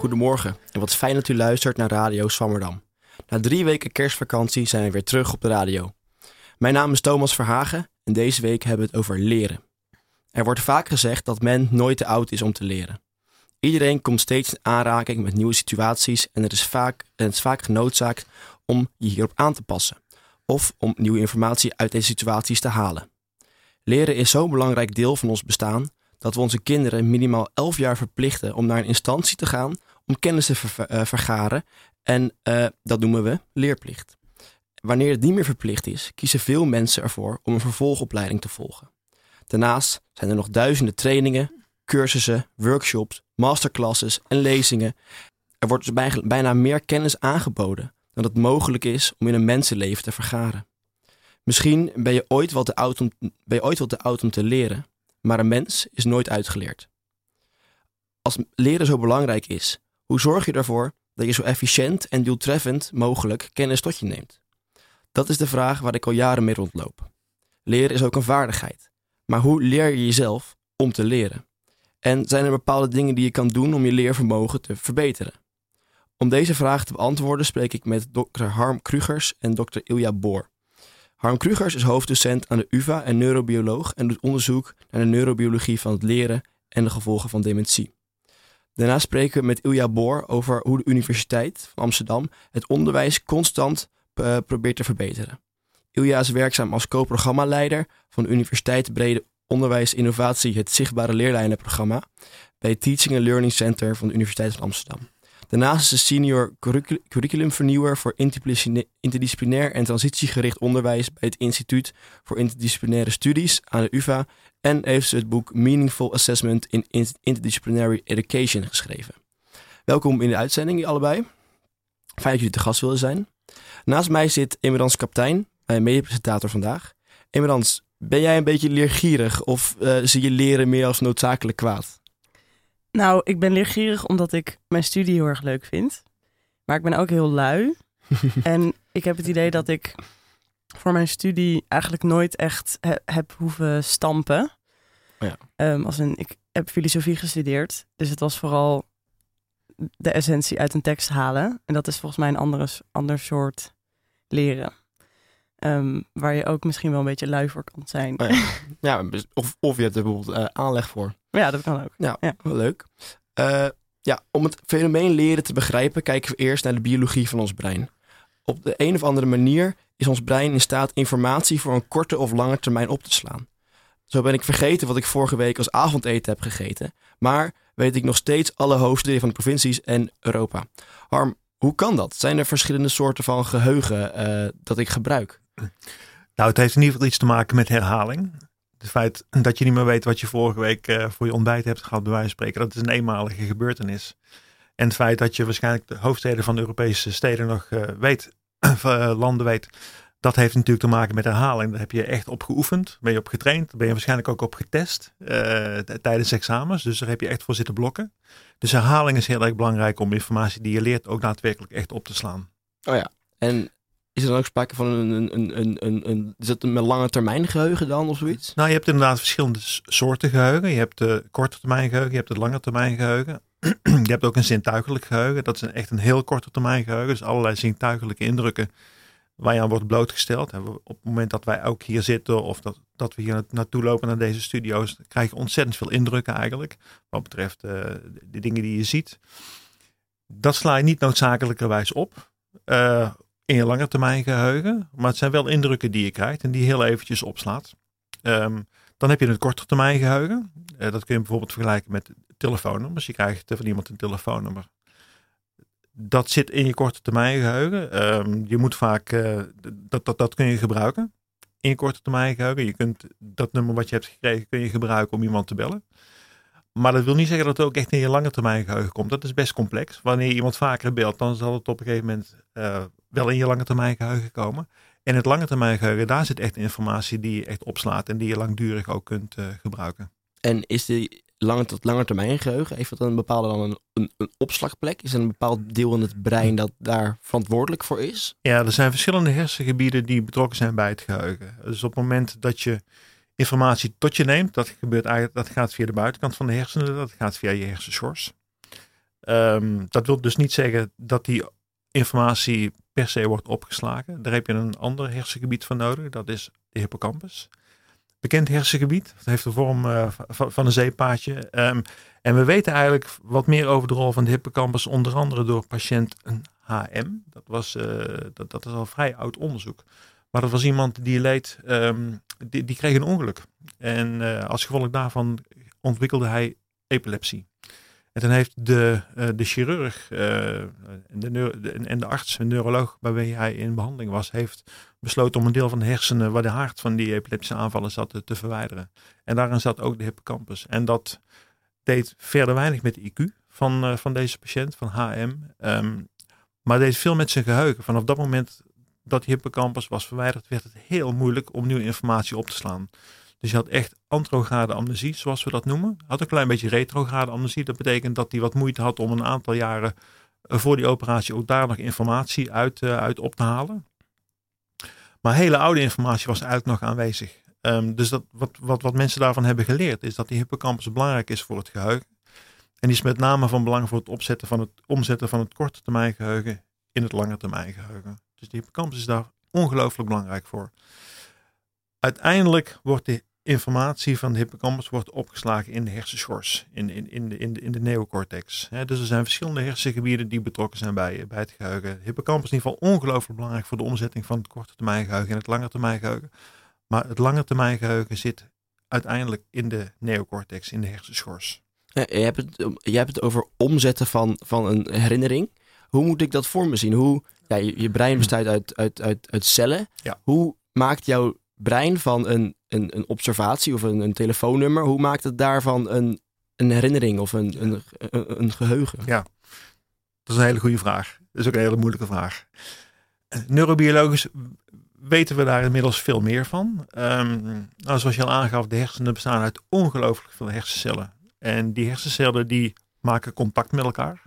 Goedemorgen en wat fijn dat u luistert naar Radio Swammerdam. Na drie weken kerstvakantie zijn we weer terug op de radio. Mijn naam is Thomas Verhagen en deze week hebben we het over leren. Er wordt vaak gezegd dat men nooit te oud is om te leren. Iedereen komt steeds in aanraking met nieuwe situaties en het is vaak, het is vaak genoodzaakt om je hierop aan te passen of om nieuwe informatie uit deze situaties te halen. Leren is zo'n belangrijk deel van ons bestaan dat we onze kinderen minimaal 11 jaar verplichten om naar een instantie te gaan om kennis te eh, vergaren en eh, dat noemen we leerplicht. Wanneer het niet meer verplicht is, kiezen veel mensen ervoor om een vervolgopleiding te volgen. Daarnaast zijn er nog duizenden trainingen, cursussen, workshops, masterclasses en lezingen. Er wordt dus bij- bijna meer kennis aangeboden dan het mogelijk is om in een mensenleven te vergaren. Misschien ben je ooit wel te ben je ooit wel te, oud om te leren, maar een mens is nooit uitgeleerd. Als leren zo belangrijk is, hoe zorg je ervoor dat je zo efficiënt en doeltreffend mogelijk kennis tot je neemt? Dat is de vraag waar ik al jaren mee rondloop. Leren is ook een vaardigheid. Maar hoe leer je jezelf om te leren? En zijn er bepaalde dingen die je kan doen om je leervermogen te verbeteren? Om deze vraag te beantwoorden spreek ik met Dr. Harm Krugers en Dr. Ilja Boor. Harm Krugers is hoofddocent aan de UvA en neurobioloog en doet onderzoek naar de neurobiologie van het leren en de gevolgen van dementie. Daarna spreken we met Ilja Boor over hoe de Universiteit van Amsterdam het onderwijs constant eh, probeert te verbeteren. Ilja is werkzaam als co-programmaleider van de Universiteit Brede Onderwijs Innovatie, het Zichtbare Leerlijnenprogramma, bij het Teaching and Learning Center van de Universiteit van Amsterdam. Daarnaast is ze senior curricul- curriculumvernieuwer voor interdisciplinair en transitiegericht onderwijs bij het Instituut voor Interdisciplinaire Studies aan de UvA en heeft ze het boek Meaningful Assessment in Int- Interdisciplinary Education geschreven. Welkom in de uitzending, allebei. Fijn dat jullie te gast willen zijn. Naast mij zit Emerans Kaptein, mijn medepresentator vandaag. Emerans, ben jij een beetje leergierig of eh, zie je leren meer als noodzakelijk kwaad? Nou, ik ben leergierig omdat ik mijn studie heel erg leuk vind. Maar ik ben ook heel lui. en ik heb het idee dat ik voor mijn studie eigenlijk nooit echt he- heb hoeven stampen. Ja. Ehm, als een, ik heb filosofie gestudeerd. Dus het was vooral de essentie uit een tekst halen. En dat is volgens mij een andere, ander soort leren. Ehm, waar je ook misschien wel een beetje lui voor kan zijn. Oh ja. ja, dus- of, of je hebt er bijvoorbeeld eh, aanleg voor. Ja, dat kan ook. Ja, Ja. wel leuk. Eh, ja, om het fenomeen leren te begrijpen, kijken we eerst naar de biologie van ons brein. Op de een of andere manier is ons brein in staat informatie voor een korte of lange termijn op te slaan. Zo ben ik vergeten wat ik vorige week als avondeten heb gegeten, maar weet ik nog steeds alle hoofdsteden van de provincies en Europa. Harm, hoe kan dat? Zijn er verschillende soorten van geheugen eh, dat ik gebruik? Nou, het heeft in ieder geval iets te maken met herhaling. Het feit dat je niet meer weet wat je vorige week eh, voor je ontbijt hebt gehad, bij wijze van spreken, dat is een eenmalige gebeurtenis. En het feit dat je waarschijnlijk de hoofdsteden van de Europese steden nog eh, weet, eh, landen weet, dat heeft natuurlijk te maken met herhaling. Daar heb je echt op geoefend, ben je op getraind, ben je waarschijnlijk ook op getest tijdens examens. Dus daar heb je echt voor zitten blokken. Dus herhaling is heel erg belangrijk om informatie die je leert ook daadwerkelijk echt op te slaan. Oh ja, en is er dan ook sprake van een, een, een, een, een, is het een lange termijn geheugen dan of zoiets? Nou, je hebt inderdaad verschillende soorten geheugen. Je hebt de korte termijn geheugen, je hebt het lange termijn geheugen. je hebt ook een zintuigelijk geheugen. Dat is een, echt een heel korte termijn geheugen. Dus allerlei zintuigelijke indrukken waar je aan wordt blootgesteld. Op het moment dat wij ook hier zitten of dat, dat we hier na- naartoe lopen naar deze studio's, krijg je ontzettend veel indrukken eigenlijk. Wat betreft eh, de, dingen die je ziet. Dat sla je niet noodzakelijkerwijs op. eh, in je lange termijn geheugen. Maar het zijn wel indrukken die je krijgt en die heel eventjes opslaat. Ehm, dan heb je het korte termijn geheugen. Eh, dat kun je bijvoorbeeld vergelijken met telefoonnummers. Je krijgt van iemand een telefoonnummer. Dat zit in je korte termijn geheugen. Ehm, je moet vaak, eh, dat, dat, dat kun je gebruiken in je korte termijn geheugen. Je kunt dat nummer wat je hebt gekregen, kun je gebruiken om iemand te bellen. Maar dat wil niet zeggen dat het ook echt in je lange termijn geheugen komt. Dat is best complex. Wanneer je iemand vaker belt, dan zal het op een gegeven moment eh, wel in je lange termijn geheugen komen. En het lange termijn geheugen, daar zit echt informatie die je echt opslaat en die je langdurig ook kunt eh, gebruiken. En is die lange tot lange termijn geheugen, heeft dat een bepaalde dan een, een, een opslagplek? Is er een bepaald deel in het brein dat daar verantwoordelijk voor is? Ja, er zijn verschillende hersengebieden die betrokken zijn bij het geheugen. Dus op het moment dat je informatie tot je neemt, dat gebeurt eigenlijk, dat gaat via de buitenkant van de hersenen, dat gaat via je hersenschors. Ehm, dat wil dus niet zeggen dat die informatie per se wordt opgeslagen. Daar heb je een ander hersengebied voor nodig. Dat is de hippocampus. Bekend hersengebied. Het heeft de vorm uh, van, van, een zeepaadje. Um, en we weten eigenlijk wat meer over de rol van de hippocampus. Onder andere door patiënt HM. Dat, was, uh, dat, dat is al vrij oud onderzoek. Maar dat was iemand die leed, um, die, die, kreeg een ongeluk. En uh, als gevolg daarvan ontwikkelde hij epilepsie. En toen heeft de, uh, de chirurg uh, en, de en de arts, een neuroloog waarmee hij in behandeling was, heeft besloten om een deel van de hersenen waar de hart van die epileptische aanvallen zat te, te verwijderen. En daarin zat ook de hippocampus. En dat deed verder weinig met de IQ van, van deze patiënt, van HM. Maar deed veel met zijn geheugen. Vanaf dat moment dat die hippocampus was verwijderd, werd het heel moeilijk om nieuwe informatie op te slaan. Dus je had echt antrograde amnesie, zoals we dat noemen. Had een klein beetje retrograde amnesie. Dat betekent dat hij wat moeite had om een aantal jaren voor die operatie ook daar nog informatie uit, uh, uit op te halen. Maar hele oude informatie was eigenlijk nog aanwezig. Um, dus dat, wat, wat, wat mensen daarvan hebben geleerd, is dat die hippocampus belangrijk is voor het geheugen. En die is met name van belang voor het, opzetten van het omzetten van het korte termijn geheugen in het lange termijn geheugen. Dus die hippocampus is daar ongelooflijk belangrijk voor. Uiteindelijk wordt de informatie van de hippocampus wordt opgeslagen in de hersenschors, in, in, in, de, in, de, in de neocortex. dus er zijn verschillende hersengebieden die betrokken zijn bij, bij het geheugen. De hippocampus is in ieder geval ongelooflijk belangrijk voor de omzetting van het korte termijn geheugen en het lange termijn geheugen. Maar het lange termijn geheugen zit uiteindelijk in de neocortex, in de hersenschors. Je hebt het, je hebt het over omzetten van, van een herinnering. Hoe moet ik dat voor me zien? Hoe, ja, je, je brein bestaat uit, uit, uit, uit cellen. Ja. Hoe maakt jouw brein van een, een, een observatie of een, een telefoonnummer, hoe maakt het daarvan een, een herinnering of een, een, een, geheugen? Ja, dat is een hele goede vraag. Dat is ook een hele moeilijke vraag. Neurobiologisch weten we daar inmiddels veel meer van. Um, zoals je al aangaf, de hersenen bestaan uit ongelooflijk veel hersencellen. En die hersencellen die maken contact met elkaar.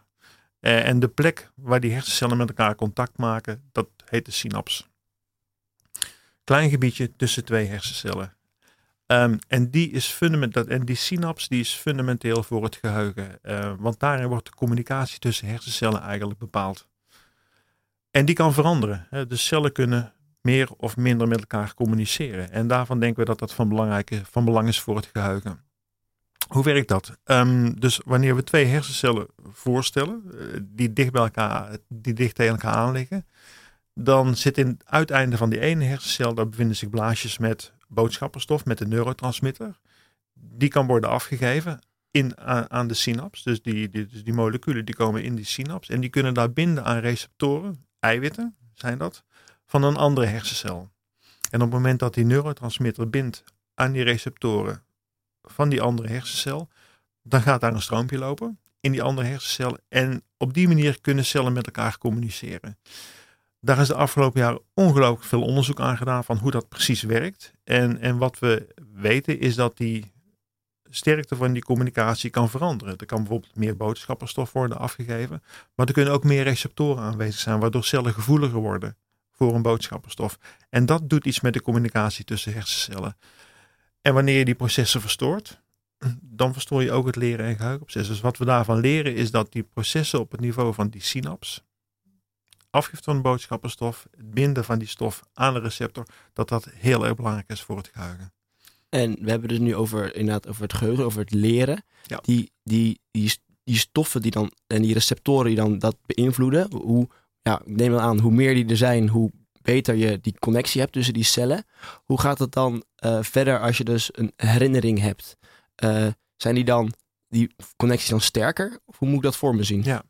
Uh, en de plek waar die hersencellen met elkaar contact maken, dat heet de synaps. Klein gebiedje tussen twee hersencellen. Um, en die is fundamenteel, en die synaps die is fundamenteel voor het geheugen. Uh, want daarin wordt de communicatie tussen hersencellen eigenlijk bepaald. En die kan veranderen. Hè. De cellen kunnen meer of minder met elkaar communiceren. En daarvan denken we dat dat van, belangrijke, van belang is voor het geheugen. Hoe werkt dat? Um, dus wanneer we twee hersencellen voorstellen, uh, die dicht bij elkaar, die dicht tegen elkaar aan liggen, dan zit in het uiteinde van die ene hersencel, daar bevinden zich blaasjes met boodschappenstof, met de neurotransmitter. Die kan worden afgegeven in, aan, de synaps. Dus die, die, dus die moleculen die komen in die synaps en die kunnen daar binden aan receptoren, eiwitten zijn dat, van een andere hersencel. En op het moment dat die neurotransmitter bindt aan die receptoren van die andere hersencel, dan gaat daar een stroompje lopen in die andere hersencel. En op die manier kunnen cellen met elkaar communiceren. Daar is de afgelopen jaren ongelooflijk veel onderzoek aan gedaan van hoe dat precies werkt. En, en wat we weten is dat die sterkte van die communicatie kan veranderen. Er kan bijvoorbeeld meer boodschappenstof worden afgegeven, maar er kunnen ook meer receptoren aanwezig zijn, waardoor cellen gevoeliger worden voor een boodschappenstof. En dat doet iets met de communicatie tussen hersencellen. En wanneer je die processen verstoort, dan verstoor je ook het leren en geheugenproces. Dus wat we daarvan leren is dat die processen op het niveau van die synaps, afgifte van boodschappenstof, het binden van die stof aan de receptor, dat dat heel erg belangrijk is voor het geheugen. En we hebben dus nu over, inderdaad, over het geheugen, over het leren. Ja. Die, die, die, die stoffen die dan, en die receptoren die dan dat beïnvloeden, hoe, ja, ik neem aan, hoe meer die er zijn, hoe beter je die connectie hebt tussen die cellen. Hoe gaat het dan uh, verder als je dus een herinnering hebt? Uh, zijn die dan, die connecties dan sterker? Of hoe moet ik dat voor me zien? Ja,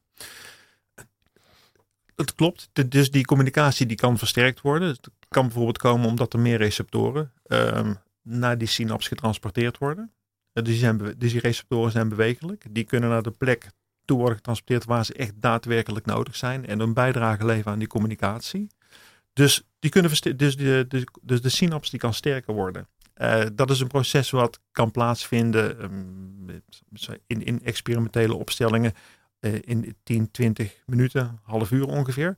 het klopt. Dus die communicatie die kan versterkt worden. Het kan bijvoorbeeld komen omdat er meer receptoren um, naar die synaps getransporteerd worden. Dus die, zijn, dus die receptoren zijn bewegelijk. Die kunnen naar de plek toe worden getransporteerd waar ze echt daadwerkelijk nodig zijn. En een bijdrage leveren aan die communicatie. Dus, die kunnen dus, de, dus de synaps die kan sterker worden. Uh, dat is een proces wat kan plaatsvinden um, in, in experimentele opstellingen in 10, 20 minuten, half uur ongeveer.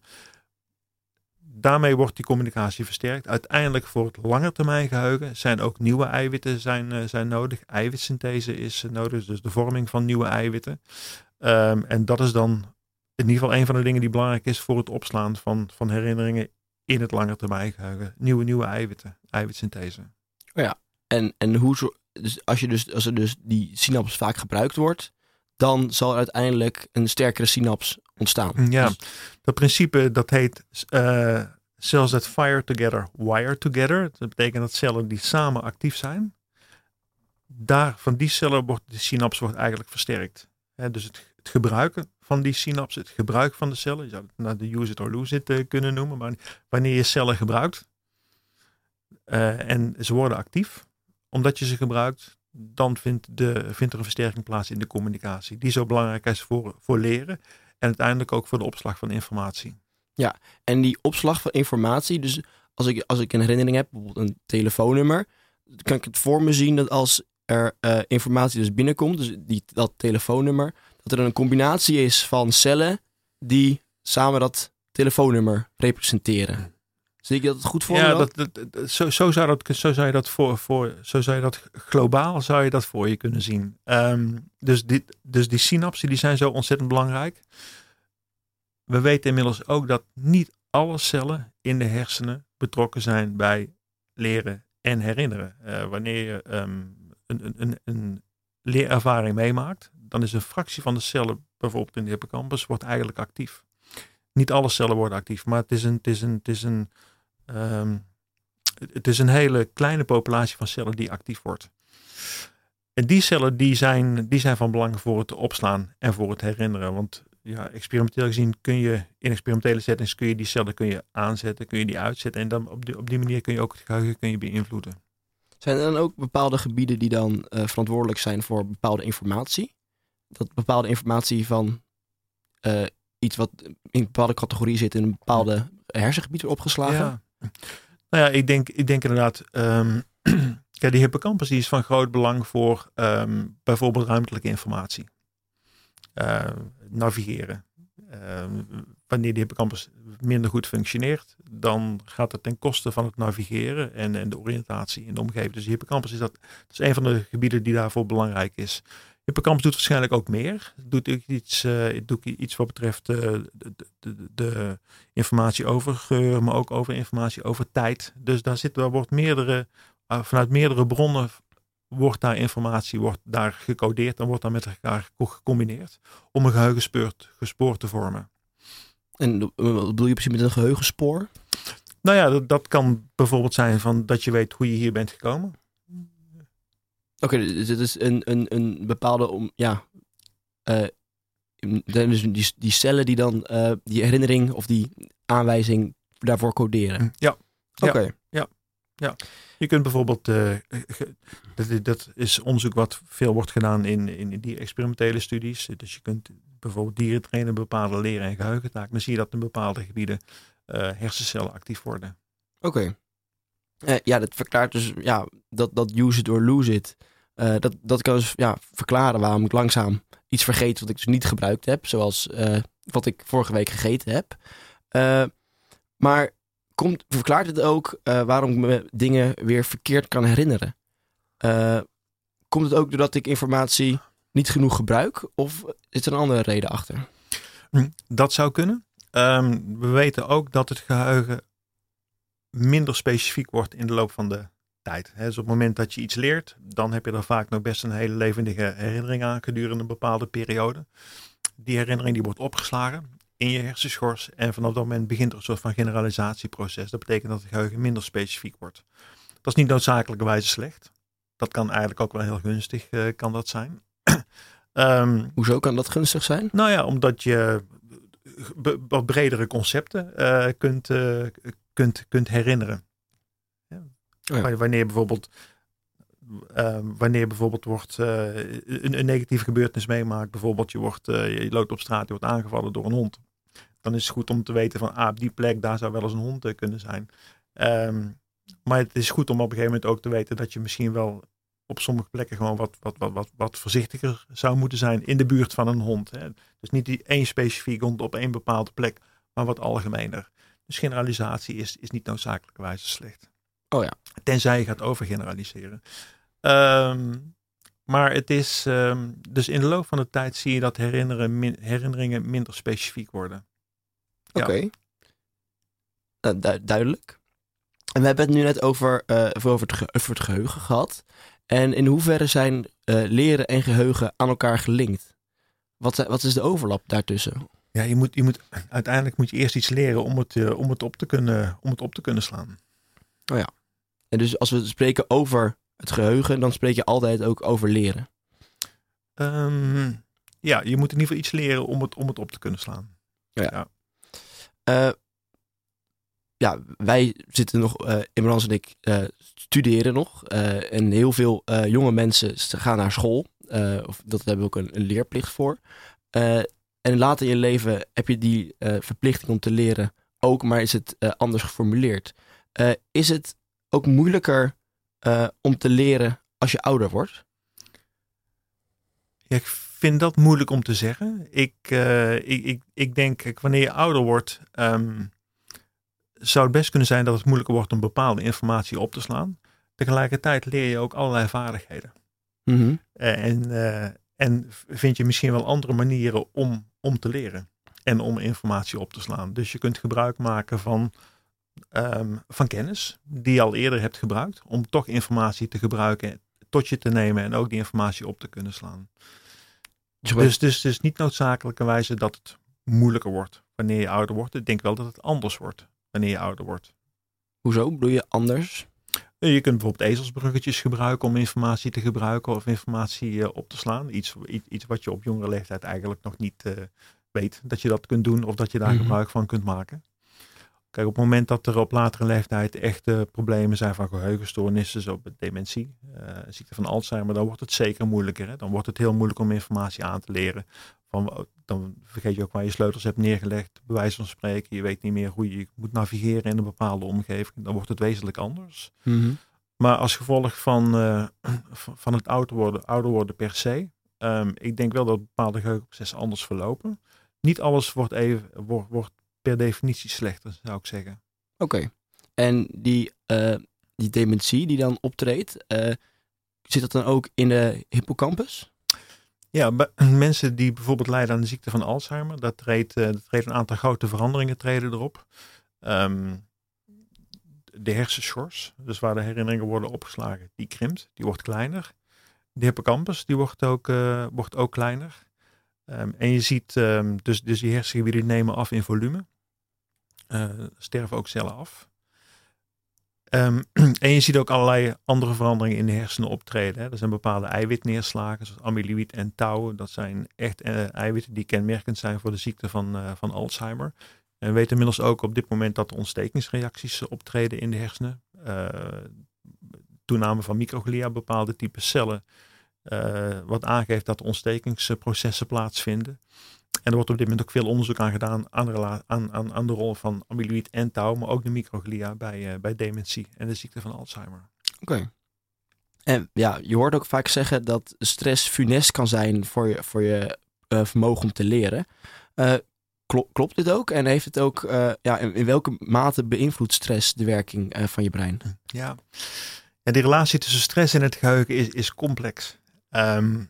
Daarmee wordt die communicatie versterkt. Uiteindelijk voor het langetermijn geheugen zijn ook nieuwe eiwitten zijn, uh, zijn nodig. Eiwitsynthese is nodig, dus de vorming van nieuwe eiwitten. Ehm, en dat is dan in ieder geval een van de dingen die belangrijk is voor het opslaan van, van herinneringen in het langetermijngeheugen. Nieuwe, nieuwe eiwitten, eiwitsynthese. En, en hoe zo, dus als, je dus, als er dus die synaps vaak gebruikt wordt, dan zal er uiteindelijk een sterkere synaps ontstaan. Ja, Dus- dat principe dat heet eh cells that fire together, wire together. Dat betekent dat cellen die samen actief zijn, daar van die cellen wordt de synaps wordt eigenlijk versterkt. Dus het, het gebruiken van die synaps, het gebruik van de cellen, je zou het naar de use it or lose it eh, kunnen noemen, maar wanneer je cellen gebruikt eh, en ze worden actief, omdat je ze gebruikt, dan vindt, de, vindt er een versterking plaats in de communicatie, die zo belangrijk is voor, voor leren en uiteindelijk ook voor de opslag van informatie. En die opslag van informatie, dus als ik, als ik een herinnering heb, bijvoorbeeld een telefoonnummer, dan kan ik het voor me zien dat als er eh, informatie dus binnenkomt, dus die, dat telefoonnummer, dat er een combinatie is van cellen die samen dat telefoonnummer representeren. Zie ik dat goed voor ja, dat, dat, dat- zo, zo, zou dat, zo zou je dat voor, voor, zo zou je dat globaal zou je dat voor je kunnen zien. Ehm, dus, dit, dus die synapsen die zijn zo ontzettend belangrijk. We weten inmiddels ook dat niet alle cellen in de hersenen betrokken zijn bij leren en herinneren. Eh, wanneer je ehm, een, een, een, een leerervaring meemaakt, dan is een fractie van de cellen, bijvoorbeeld in de hippocampus, wordt eigenlijk actief. Niet alle cellen worden actief, maar het is een, het is een, het is een Ehm, het- is een hele kleine populatie van cellen die actief wordt. En die cellen die zijn, die zijn van belang voor het opslaan en voor het herinneren. Want ja, experimenteel gezien kun je in experimentele settings kun je die cellen kun je aanzetten, kun je die uitzetten. En dan op die, op die manier kun je ook het geheugen kun je beïnvloeden. Zijn er dan ook bepaalde gebieden die dan eh, verantwoordelijk zijn voor bepaalde informatie? Dat bepaalde informatie van eh, iets wat in een bepaalde categorie zit in een bepaalde hersengebied wordt opgeslagen? Ja. Nou ja, ik denk, ik denk inderdaad. ehm kijk, die hippocampus is van groot belang voor ehm, bijvoorbeeld ruimtelijke informatie. Eh, navigeren. Ehm, wanneer die hippocampus minder goed functioneert, dan gaat het ten koste van het navigeren en, en de oriëntatie in de omgeving. Dus de hippocampus is, dat is een van de gebieden die daarvoor belangrijk is. Hippocampus doet waarschijnlijk ook meer. Doet iets, eh, doet iets wat betreft eh, de, de, de, informatie over geur, maar ook over informatie over tijd. Dus daar, zit, daar wordt meerdere, uh, vanuit meerdere bronnen wordt daar informatie wordt daar gecodeerd en wordt daar met elkaar gecombineerd om een geheugenspoor te vormen. En uh, wat bedoel je precies met een geheugenspoor? Nou ja, dat, dat kan bijvoorbeeld zijn van dat je weet hoe je hier bent gekomen. Oké, okay, dus het is een, een, een bepaalde, om, ja, uh, dus die, die cellen die dan uh, die herinnering of die aanwijzing daarvoor coderen. Ja. Oké. Okay. Ja. ja. Je kunt bijvoorbeeld, uh, dat, dat, is onderzoek wat veel wordt gedaan in, in die experimentele studies. Dus je kunt bijvoorbeeld dieren trainen bepaalde leren- en geheugentaken. Dan zie je dat in bepaalde gebieden hersencellen actief worden. Oké. Okay. Uh, ja, dat verklaart dus ja, dat, dat use it or lose it. Uh, dat, dat kan dus ja, verklaren waarom ik langzaam iets vergeet wat ik dus niet gebruikt heb. Zoals uh, wat ik vorige week gegeten heb. Maar komt, verklaart het ook waarom ik me dingen weer verkeerd kan herinneren? komt het ook doordat ik informatie niet genoeg gebruik? Of is er een andere reden achter? Dat zou kunnen. Um, we weten ook dat het geheugen minder specifiek wordt in de loop van de tijd. Dus op het moment dat je iets leert, dan heb je er vaak nog best een hele levendige herinnering aan gedurende een bepaalde periode. Die herinnering die wordt opgeslagen in je hersenschors en vanaf dat moment begint er een soort van generalisatieproces. Dat betekent dat het geheugen minder specifiek wordt. Dat is niet noodzakelijkerwijze slecht. Dat kan eigenlijk ook wel heel gunstig uh, kan dat zijn. um, Hoezo kan dat gunstig zijn? Nou ja, omdat je wat bredere concepten uh, kunt, uh, kunt, kunt herinneren. Oh ja. Wanneer bijvoorbeeld, uh, wanneer bijvoorbeeld wordt uh, een, een, negatieve gebeurtenis meemaakt, bijvoorbeeld je, wordt, uh, je loopt op straat, je wordt aangevallen door een hond. Dan is het goed om te weten van, ah, op die plek, daar zou wel eens een hond kunnen zijn. Um, maar het is goed om op een gegeven moment ook te weten dat je misschien wel op sommige plekken gewoon wat, wat, wat, wat, wat voorzichtiger zou moeten zijn in de buurt van een hond. Hè. Dus niet die één specifiek hond op één bepaalde plek, maar wat algemener. Dus generalisatie is, is niet noodzakelijkerwijze slecht. Oh ja. Tenzij je gaat overgeneraliseren. Um, maar het is, ehm, dus in de loop van de tijd zie je dat herinneren, min- herinneringen minder specifiek worden. Ja. Oké. Du- duidelijk. En we hebben het nu net over, eh, over, het, over het geheugen gehad. En in hoeverre zijn eh, leren en geheugen aan elkaar gelinkt? Wat, wat is de overlap daartussen? Ja, je moet, je moet, uiteindelijk moet je eerst iets leren om het, eh, om het, op, te kunnen, om het op te kunnen slaan. En dus als we spreken over het geheugen, dan spreek je altijd ook over leren. Ehm, ja, je moet in ieder geval iets leren om het, om het op te kunnen slaan. Eh, ja, wij zitten nog, eh Imrans en ik studeren nog. en heel veel jonge mensen gaan naar school. of dat hebben we ook een, een leerplicht voor. En later in je leven heb je die eh, verplichting om te leren ook, maar is het eh, anders geformuleerd. Eh, is het ook moeilijker om te leren als je ouder wordt? Ja, ik vind dat moeilijk om te zeggen. Ik, ik, ik, ik denk, wanneer je ouder wordt, ehm, zou het best kunnen zijn dat het moeilijker wordt om bepaalde informatie op te slaan. Tegelijkertijd leer je ook allerlei vaardigheden. Eh, en, en vind je misschien wel andere manieren om, om te leren en om informatie op te slaan. Dus je kunt gebruik maken van, ehm, van kennis die je al eerder hebt gebruikt, om toch informatie te gebruiken, tot je te nemen en ook die informatie op te kunnen slaan. Dus Dus, dus, dus niet noodzakelijkerwijze dat het moeilijker wordt wanneer je ouder wordt. Ik denk wel dat het anders wordt wanneer je ouder wordt. Hoezo? Bedoel je anders? Je kunt bijvoorbeeld ezelsbruggetjes gebruiken om informatie te gebruiken of informatie eh, op te slaan. Iets, iets, iets wat je op jongere leeftijd eigenlijk nog niet eh, weet dat je dat kunt doen of dat je daar Mhm. gebruik van kunt maken. Kijk, op het moment dat er op latere leeftijd echte problemen zijn van geheugenstoornissen, zoals dementie, eh, ziekte van Alzheimer, dan wordt het zeker moeilijker. Hè? Dan wordt het heel moeilijk om informatie aan te leren. Van, dan vergeet je ook waar je sleutels hebt neergelegd, bij wijze van spreken. Je weet niet meer hoe je moet navigeren in een bepaalde omgeving. Dan wordt het wezenlijk anders. Maar als gevolg van, eh, van van het ouder worden, ouder worden per se, ehm, ik denk wel dat bepaalde geheugenprocessen anders verlopen. Niet alles wordt, even, wordt, wordt per definitie slechter, zou ik zeggen. Oké. En die, eh, die dementie die dan optreedt, eh, zit dat dan ook in de hippocampus? Ja, mensen die bijvoorbeeld lijden aan de ziekte van Alzheimer, dat treedt, eh, dat treedt een aantal grote veranderingen treden erop. Ehm, de hersenschors, dus waar de herinneringen worden opgeslagen, die krimpt, die wordt kleiner. De hippocampus, die wordt ook, eh, wordt ook kleiner. Ehm, en je ziet, ehm, dus, dus die hersengebieden nemen af in volume. Eh, sterven ook cellen af. Ehm, en je ziet ook allerlei andere veranderingen in de hersenen optreden. Hè. Er zijn bepaalde eiwitneerslagen, zoals amyloïd en tau. Dat zijn echt eh, eiwitten die kenmerkend zijn voor de ziekte van, eh, van Alzheimer. En we weten inmiddels ook op dit moment dat er ontstekingsreacties eh, optreden in de hersenen. Toename van microglia, bepaalde type cellen. wat aangeeft dat ontstekingsprocessen plaatsvinden. En er wordt op dit moment ook veel onderzoek aan gedaan aan de, aan, aan, aan de rol van amyloïd en tau, maar ook de microglia bij, eh, bij dementie en de ziekte van Alzheimer. Oké. En ja, je hoort ook vaak zeggen dat stress funest kan zijn voor je, voor je eh, vermogen om te leren. Eh, klo- klopt dit ook? En heeft het ook, ja, in, in welke mate beïnvloedt stress de werking van je brein? Ja. ja, die relatie tussen stress en het geheugen is, is complex. Ehm,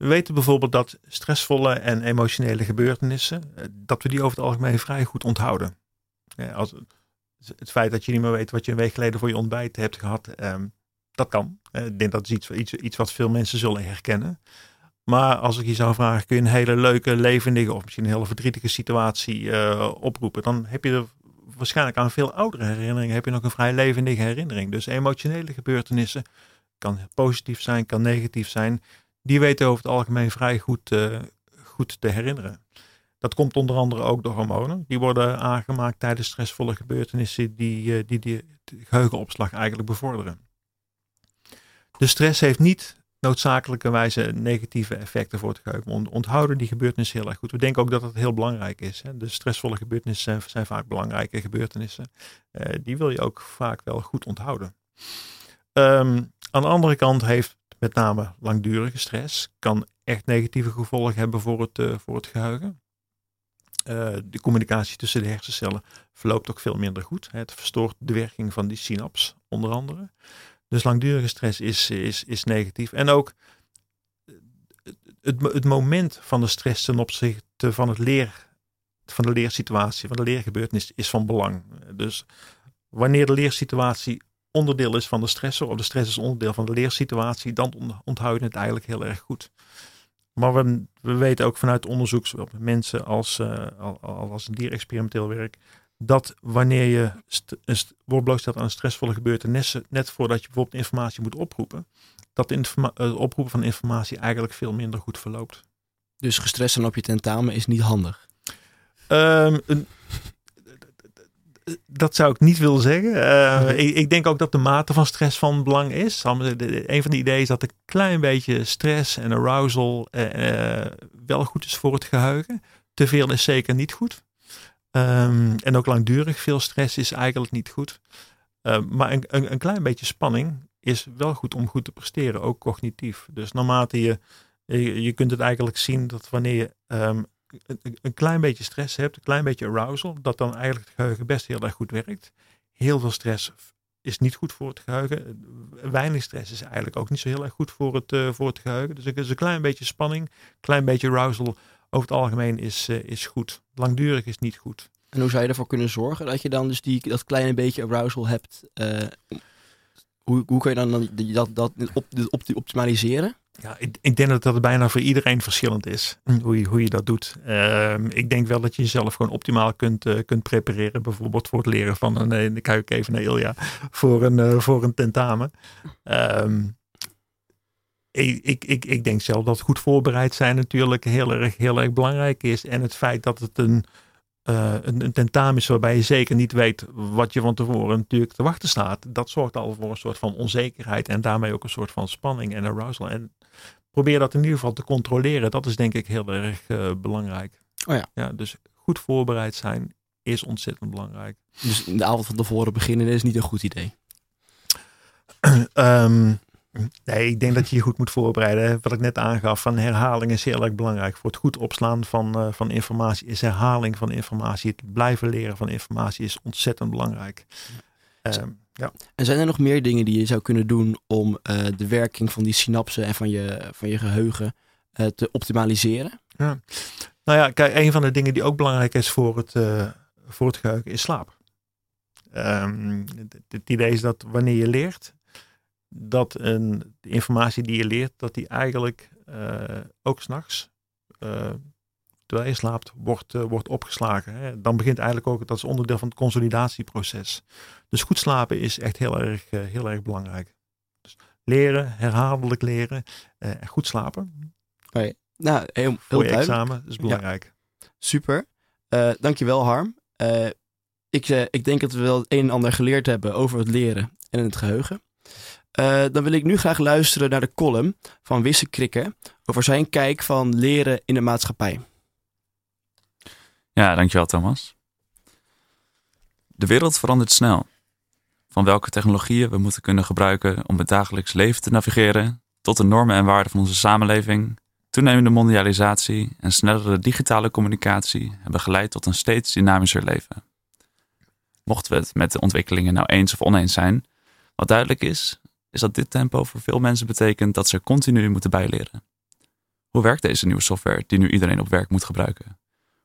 we weten bijvoorbeeld dat stressvolle en emotionele gebeurtenissen, eh, dat we die over het algemeen vrij goed onthouden. Als, het feit dat je niet meer weet wat je een week geleden voor je ontbijt hebt gehad, ehm, dat kan. Eh, Ik denk dat is iets, iets, iets wat veel mensen zullen herkennen. Maar als ik je zou vragen, kun je een hele leuke, levendige of misschien een hele verdrietige situatie eh, oproepen, dan heb je er waarschijnlijk aan veel oudere herinneringen heb je nog een vrij levendige herinnering. Dus emotionele gebeurtenissen kan positief zijn, kan negatief zijn. Die weten over het algemeen vrij goed, eh, goed te herinneren. Dat komt onder andere ook door hormonen. Die worden aangemaakt tijdens stressvolle gebeurtenissen die eh, die, die de geheugenopslag eigenlijk bevorderen. De stress heeft niet noodzakelijkerwijze negatieve effecten voor het geheugen. Ont- Onthouden die gebeurtenissen heel erg goed. We denken ook dat het heel belangrijk is. Hè. De stressvolle gebeurtenissen zijn, zijn vaak belangrijke gebeurtenissen. Eh, die wil je ook vaak wel goed onthouden. Ehm, aan de andere kant heeft met name langdurige stress kan echt negatieve gevolgen hebben voor het, eh, voor het geheugen. Eh, de communicatie tussen de hersencellen verloopt ook veel minder goed. Het verstoort de werking van die synaps, onder andere. Dus langdurige stress is, is, is negatief. En ook het, het moment van de stress ten opzichte van, het leer, van de leersituatie, van de leergebeurtenis, is van belang. Dus wanneer de leersituatie onderdeel is van de stressor, of de stress is onderdeel van de leersituatie, dan onthoud je het eigenlijk heel erg goed. Maar we, we weten ook vanuit onderzoek, zowel met mensen als, uh, als een dierexperimenteel werk, dat wanneer je wordt blootgesteld aan een stressvolle gebeurtenis, net voordat je bijvoorbeeld informatie moet oproepen, dat de het oproepen van informatie eigenlijk veel minder goed verloopt. Dus gestrest zijn op je tentamen is niet handig? Um, een, dat zou ik niet willen zeggen. Uh, ik, ik, denk ook dat de mate van stress van belang is. Een van de ideeën is dat een klein beetje stress en arousal uh, wel goed is voor het geheugen. Te veel is zeker niet goed. Um, en ook langdurig veel stress is eigenlijk niet goed. Uh, maar een, een, een, klein beetje spanning is wel goed om goed te presteren, ook cognitief. Dus naarmate je, je, je kunt het eigenlijk zien dat wanneer je um, een, klein beetje stress hebt, een klein beetje arousal, dat dan eigenlijk het geheugen best heel erg goed werkt. Heel veel stress is niet goed voor het geheugen. Weinig stress is eigenlijk ook niet zo heel erg goed voor het, uh, voor het geheugen. Dus, een klein beetje spanning, een klein beetje arousal over het algemeen is, uh, is goed. Langdurig is niet goed. En hoe zou je ervoor kunnen zorgen dat je dan dus die, dat kleine beetje arousal hebt? Uh, hoe, hoe kun je dan dat, dat op, op, optimaliseren? Ja, ik, ik, denk dat dat bijna voor iedereen verschillend is. Hoe je, hoe je dat doet. Uh, ik denk wel dat je jezelf gewoon optimaal kunt, uh, kunt prepareren. Bijvoorbeeld voor het leren van een. Nee, dan kijk ik even naar Ilja. Voor een, uh, voor een tentamen. Um, ik, ik, ik, ik denk zelf dat goed voorbereid zijn natuurlijk heel erg, heel erg belangrijk is. En het feit dat het een uh, een, een, tentamen is waarbij je zeker niet weet wat je van tevoren natuurlijk te wachten staat. Dat zorgt al voor een soort van onzekerheid en daarmee ook een soort van spanning en arousal. En probeer dat in ieder geval te controleren. Dat is denk ik heel erg uh, belangrijk. Oh ja. ja. Dus goed voorbereid zijn is ontzettend belangrijk. Dus de avond van tevoren beginnen is niet een goed idee? um, Nee, ik denk dat je je goed moet voorbereiden. Wat ik net aangaf, van herhaling is heel erg belangrijk. Voor het goed opslaan van, uh, van informatie is herhaling van informatie. Het blijven leren van informatie is ontzettend belangrijk. Uh, ja. En zijn er nog meer dingen die je zou kunnen doen om uh, de werking van die synapsen en van je, van je geheugen uh, te optimaliseren? Ja. Nou ja, kijk, een van de dingen die ook belangrijk is voor het, voor het geheugen is slaap. Um, het idee is dat wanneer je leert, dat een, de informatie die je leert, dat die eigenlijk ook s'nachts, terwijl je slaapt, wordt, uh, wordt opgeslagen. Hè. Dan begint eigenlijk ook, dat is onderdeel van het consolidatieproces. Dus goed slapen is echt heel erg, heel erg belangrijk. Dus leren, herhaaldelijk leren, en goed slapen. Okay. Nou, heel, heel Voor je examen is belangrijk. Ja. Super. dankjewel Harm. ik, ik denk dat we wel het een en ander geleerd hebben over het leren en het geheugen. Uh, dan wil ik nu graag luisteren naar de column van Wisse Krikke over zijn kijk van leren in de maatschappij. Ja, dankjewel Thomas. De wereld verandert snel. Van welke technologieën we moeten kunnen gebruiken om het dagelijks leven te navigeren, tot de normen en waarden van onze samenleving, toenemende mondialisatie en snellere digitale communicatie hebben geleid tot een steeds dynamischer leven. Mochten we het met de ontwikkelingen nou eens of oneens zijn, wat duidelijk is, is dat dit tempo voor veel mensen betekent dat ze continu moeten bijleren. Hoe werkt deze nieuwe software die nu iedereen op werk moet gebruiken?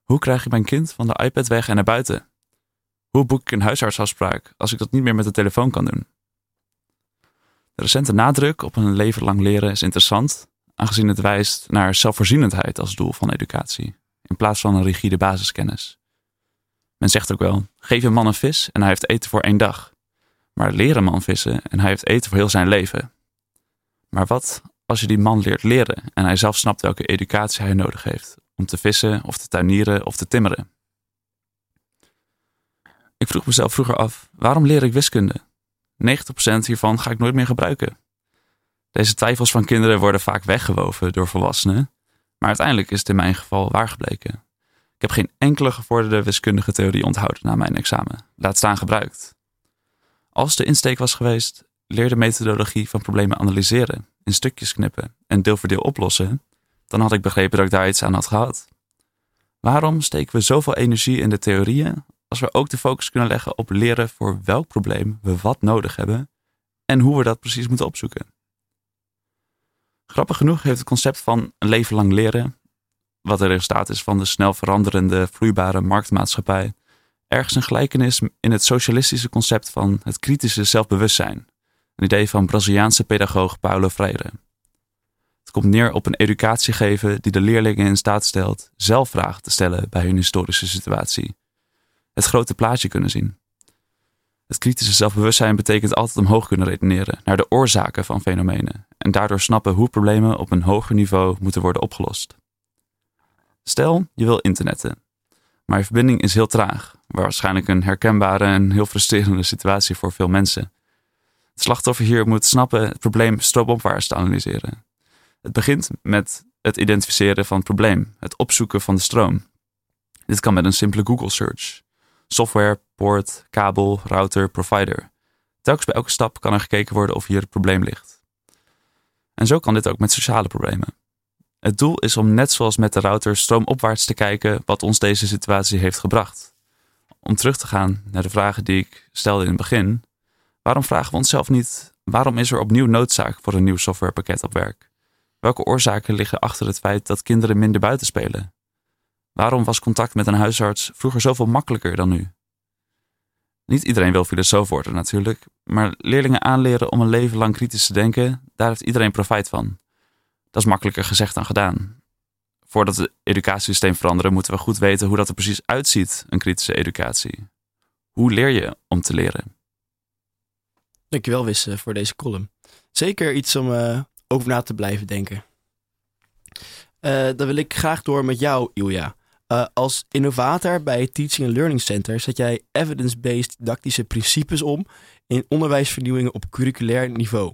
Hoe krijg ik mijn kind van de iPad weg en naar buiten? Hoe boek ik een huisartsafspraak als ik dat niet meer met de telefoon kan doen? De recente nadruk op een leven lang leren is interessant, aangezien het wijst naar zelfvoorzienendheid als doel van educatie, in plaats van een rigide basiskennis. Men zegt ook wel: geef een man een vis en hij heeft eten voor één dag maar leren man vissen en hij heeft eten voor heel zijn leven. Maar wat als je die man leert leren en hij zelf snapt welke educatie hij nodig heeft om te vissen of te tuinieren of te timmeren? Ik vroeg mezelf vroeger af, waarom leer ik wiskunde? 90% hiervan ga ik nooit meer gebruiken. Deze twijfels van kinderen worden vaak weggewoven door volwassenen, maar uiteindelijk is het in mijn geval waar gebleken. Ik heb geen enkele gevorderde wiskundige theorie onthouden na mijn examen, laat staan gebruikt. Als de insteek was geweest, leer de methodologie van problemen analyseren, in stukjes knippen en deel voor deel oplossen, dan had ik begrepen dat ik daar iets aan had gehad. Waarom steken we zoveel energie in de theorieën als we ook de focus kunnen leggen op leren voor welk probleem we wat nodig hebben en hoe we dat precies moeten opzoeken. Grappig genoeg heeft het concept van een leven lang leren, wat een resultaat is van de snel veranderende, vloeibare marktmaatschappij, ergens een gelijkenis in het socialistische concept van het kritische zelfbewustzijn, een idee van Braziliaanse pedagoog Paulo Freire. Komt neer op een educatie geven die de leerlingen in staat stelt zelf vragen te stellen bij hun historische situatie. Het grote plaatje kunnen zien. Het kritische zelfbewustzijn betekent altijd omhoog kunnen redeneren naar de oorzaken van fenomenen en daardoor snappen hoe problemen op een hoger niveau moeten worden opgelost. Stel, je wil internetten, maar je verbinding is heel traag, waarschijnlijk een herkenbare en heel frustrerende situatie voor veel mensen. Het slachtoffer hier moet snappen het probleem stroomopwaarts te analyseren. Het begint met het identificeren van het probleem, het opzoeken van de stroom. Dit kan met een simpele Google search. Software, poort, kabel, router, provider. Telkens bij elke stap kan er gekeken worden of hier het probleem ligt. En zo kan dit ook met sociale problemen. Het doel is om net zoals met de router stroomopwaarts te kijken wat ons deze situatie heeft gebracht. Om terug te gaan naar de vragen die ik stelde in het begin. Waarom vragen we onszelf niet waarom is er opnieuw noodzaak voor een nieuw softwarepakket op werk? Welke oorzaken liggen achter het feit dat kinderen minder buiten spelen? Waarom was contact met een huisarts vroeger zoveel makkelijker dan nu? Niet iedereen wil filosoof worden natuurlijk, maar leerlingen aanleren om een leven lang kritisch te denken, daar heeft iedereen profijt van. Dat is makkelijker gezegd dan gedaan. Voordat het educatiesysteem veranderen, moeten we goed weten hoe dat er precies uitziet, een kritische educatie. Hoe leer je om te leren? Dankjewel Wisse voor deze column. Zeker iets om uh, over na te blijven denken. Uh, dan wil ik graag door met jou, Ilja. Uh, als innovator bij het Teaching and Learning Center zet jij evidence-based didactische principes om in onderwijsvernieuwingen op curriculair niveau.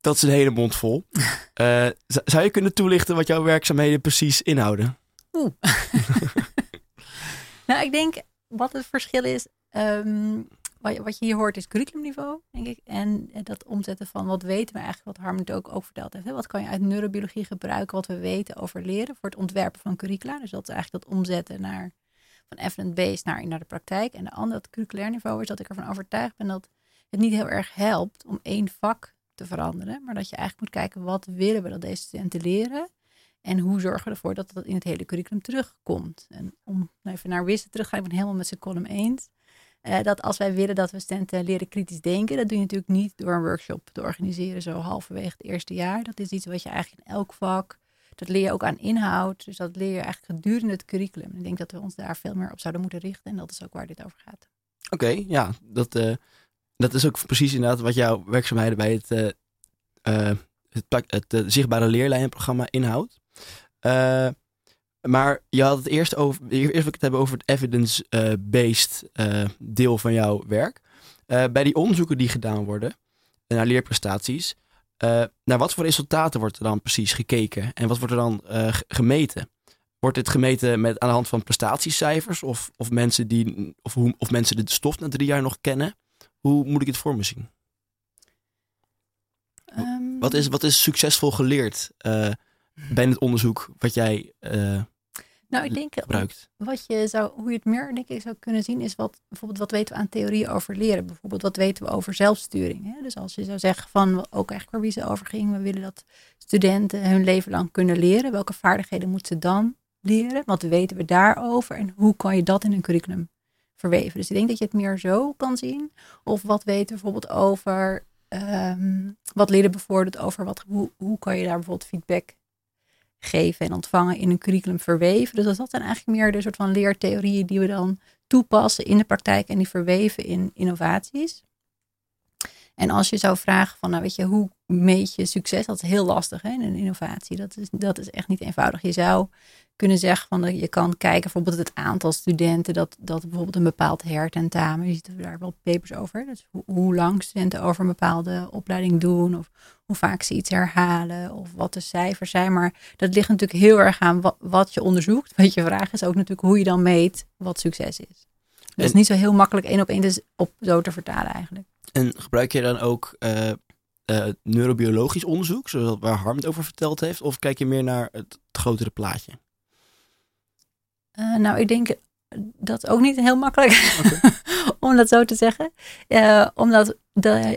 Dat is een hele mond vol. Uh, zou je kunnen toelichten wat jouw werkzaamheden precies inhouden? Oeh. nou, ik denk wat het verschil is. Um, wat je hier hoort is curriculumniveau, denk ik. En dat omzetten van wat weten we eigenlijk, wat Harmond ook, ook verteld heeft. Wat kan je uit neurobiologie gebruiken, wat we weten over leren voor het ontwerpen van curricula. Dus dat is eigenlijk dat omzetten naar, van evidence-based naar, naar de praktijk. En de andere, dat curriculair niveau, is dat ik ervan overtuigd ben dat het niet heel erg helpt om één vak te veranderen. Maar dat je eigenlijk moet kijken, wat willen we dat deze studenten leren? En hoe zorgen we ervoor dat dat in het hele curriculum terugkomt? En om even naar Wisten terug te gaan, ik ben helemaal met zijn column eens. Uh, dat als wij willen dat we studenten leren kritisch denken, dat doe je natuurlijk niet door een workshop te organiseren zo halverwege het eerste jaar. Dat is iets wat je eigenlijk in elk vak, dat leer je ook aan inhoud. Dus dat leer je eigenlijk gedurende het curriculum. Ik denk dat we ons daar veel meer op zouden moeten richten en dat is ook waar dit over gaat. Oké, ja, dat, uh, dat is ook precies inderdaad wat jouw werkzaamheden bij het, uh, het, het zichtbare leerlijnenprogramma inhoudt. Maar je had het eerst over, eerst wil ik het hebben over het evidence-based uh, deel van jouw werk. Uh, bij die onderzoeken die gedaan worden naar leerprestaties, uh, naar wat voor resultaten wordt er dan precies gekeken en wat wordt er dan gemeten? Wordt dit gemeten met, aan de hand van prestatiecijfers of, of, mensen die, of, hoe, of mensen de stof na drie jaar nog kennen? Hoe moet ik het voor me zien? Um... Wat, is, wat is succesvol geleerd bij het onderzoek wat jij nou, ik denk gebruikt. Wat je zou, hoe je het meer denk ik zou kunnen zien, is wat bijvoorbeeld wat weten we aan theorieën over leren. Bijvoorbeeld wat weten we over zelfsturing. Hè? Dus als je zou zeggen van ook eigenlijk waar wie ze over ging, we willen dat studenten hun leven lang kunnen leren. Welke vaardigheden moeten ze dan leren? Wat weten we daarover? En hoe kan je dat in een curriculum verweven? Dus ik denk dat je het meer zo kan zien. Of wat weten we bijvoorbeeld over um, wat leren bevordert over wat, hoe, hoe kan je daar bijvoorbeeld feedback geven en ontvangen in een curriculum verweven. Dus dat zijn eigenlijk meer de soort van leertheorieën die we dan toepassen in de praktijk en die verweven in innovaties. En als je zou vragen van, nou weet je, hoe meet je succes? Dat is heel lastig hè, in een innovatie. Dat is, dat is echt niet eenvoudig. Je zou kunnen zeggen van, dat je kan kijken bijvoorbeeld het aantal studenten dat, dat bijvoorbeeld een bepaald hertentamen, je ziet daar wel papers over. Dus hoe, hoe lang studenten over een bepaalde opleiding doen of hoe vaak ze iets herhalen of wat de cijfers zijn. Maar dat ligt natuurlijk heel erg aan wat, wat je onderzoekt. Wat je vraag is ook natuurlijk hoe je dan meet wat succes is. Dat is niet zo heel makkelijk één op één dus op zo te vertalen eigenlijk. En gebruik je dan ook uh, uh, neurobiologisch onderzoek, zoals waar Harm het over verteld heeft? Of kijk je meer naar het grotere plaatje? Uh, nou, ik denk dat ook niet heel makkelijk om dat zo te zeggen. Uh, omdat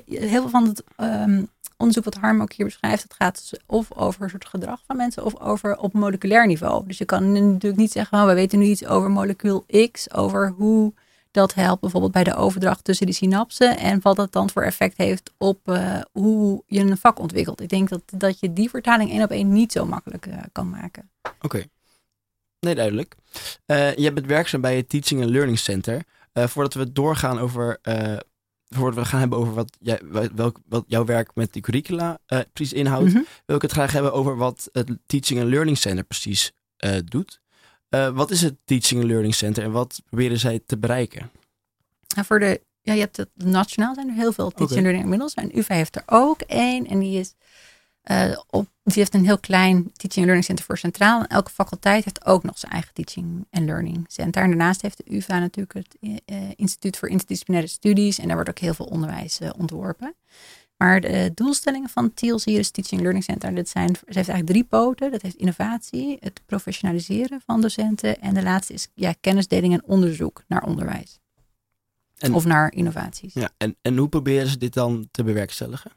heel veel van het ehm, onderzoek wat Harm ook hier beschrijft, het gaat dus of over een soort gedrag van mensen of over op moleculair niveau. Dus je kan natuurlijk niet zeggen, oh, we weten nu iets over molecuul X, over hoe dat helpt bijvoorbeeld bij de overdracht tussen die synapsen en wat dat dan voor effect heeft op uh, hoe je een vak ontwikkelt. Ik denk dat, dat je die vertaling één op één niet zo makkelijk kan maken. Oké. Nee, duidelijk. Uh, je bent werkzaam bij het Teaching and Learning Center. voordat we doorgaan over voordat we gaan hebben over wat, jij, welk, wat jouw werk met die curricula uh, precies inhoudt, mhm. wil ik het graag hebben over wat het Teaching and Learning Center precies uh, doet. Uh, wat is het Teaching and Learning Center en wat proberen zij te bereiken? Nou, voor de, ja, je hebt het nationaal zijn er heel veel Teaching okay. and Learning inmiddels. En UvA heeft er ook één en die is uh, op, die heeft een heel klein Teaching and Learning Center voor Centraal. En elke faculteit heeft ook nog zijn eigen Teaching and Learning Center. En daarnaast heeft de UvA natuurlijk het uh, Instituut voor Interdisciplinaire Studies. En daar wordt ook heel veel onderwijs uh, ontworpen. Maar de doelstellingen van hier is Teaching and Learning Center. Dat zijn, ze heeft eigenlijk drie poten. Dat heeft innovatie, het professionaliseren van docenten. En de laatste is ja, kennisdeling en onderzoek naar onderwijs. En, of naar innovaties. Ja, en, en hoe proberen ze dit dan te bewerkstelligen?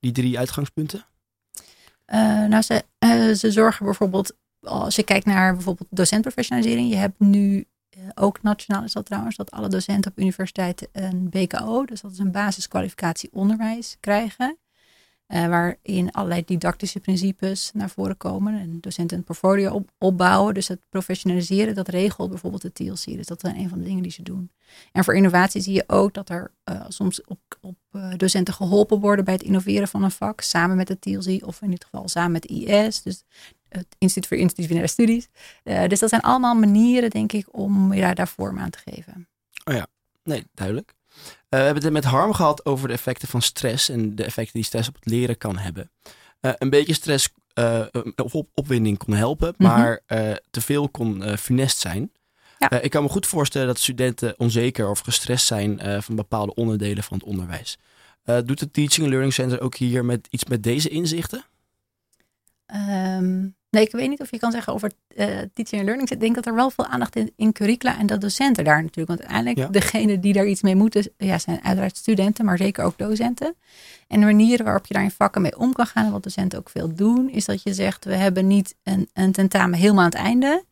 Die drie uitgangspunten? Uh, nou, ze, uh, ze zorgen bijvoorbeeld, als je kijkt naar bijvoorbeeld docentprofessionalisering. Je hebt nu uh, ook nationaal is dat trouwens, dat alle docenten op universiteiten een BKO, dus dat is een basiskwalificatie onderwijs, krijgen. Uh, waarin allerlei didactische principes naar voren komen. En docenten een portfolio op, opbouwen. Dus het professionaliseren, dat regelt bijvoorbeeld de TLC. Dus dat is een van de dingen die ze doen. En voor innovatie zie je ook dat er uh, soms op, op uh, docenten geholpen worden bij het innoveren van een vak. Samen met de TLC of in dit geval samen met IS. Dus het Instituut voor Interdisciplinaire Studies. dus dat zijn allemaal manieren, denk ik, om ja, daar vorm aan te geven. Oh ja, nee, duidelijk. Eh, we hebben het met Harm gehad over de effecten van stress en de effecten die stress op het leren kan hebben. Uh, een beetje stress uh, of op, opwinding kon helpen, mm -hmm. maar te veel kon funest zijn. Ja. ik kan me goed voorstellen dat studenten onzeker of gestrest zijn van bepaalde onderdelen van het onderwijs. doet het Teaching and Learning Center ook hier met iets met deze inzichten? Um, Nee, ik weet niet of je kan zeggen over uh, teaching and learning. Ik denk dat er wel veel aandacht in, in curricula en dat docenten daar natuurlijk. Want uiteindelijk, ja. degene die daar iets mee moeten, ja, zijn uiteraard studenten, maar zeker ook docenten. En de manieren waarop je daar in vakken mee om kan gaan en wat docenten ook veel doen, is dat je zegt, we hebben niet een, een tentamen helemaal aan het einde.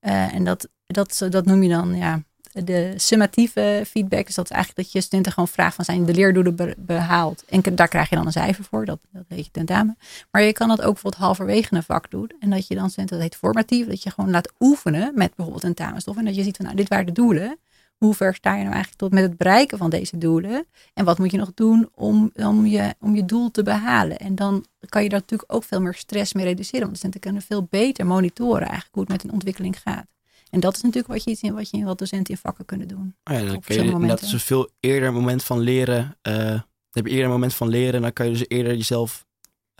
Uh, en dat, dat, dat noem je dan, ja, de summatieve feedback. Dus dat is eigenlijk dat je studenten gewoon vraagt van zijn de leerdoelen behaald. En daar krijg je dan een cijfer voor, dat, dat weet je tentamen. Maar je kan dat ook bijvoorbeeld halverwege een vak doen. En dat je dan studenten, dat heet formatief, dat je gewoon laat oefenen met bijvoorbeeld een tamenstof. En dat je ziet van nou, dit waren de doelen. Hoe ver sta je nou eigenlijk tot met het bereiken van deze doelen? En wat moet je nog doen om, om, je, om je doel te behalen? En dan kan je daar natuurlijk ook veel meer stress mee reduceren. Want de studenten kunnen veel beter monitoren eigenlijk hoe het met een ontwikkeling gaat. En dat is natuurlijk wat je, iets in, wat je wat docenten in vakken kunnen doen. Oh ja, dan kun je, dat is een veel eerder moment van leren. Uh, dan heb je eerder een moment van leren. Dan kan je dus eerder jezelf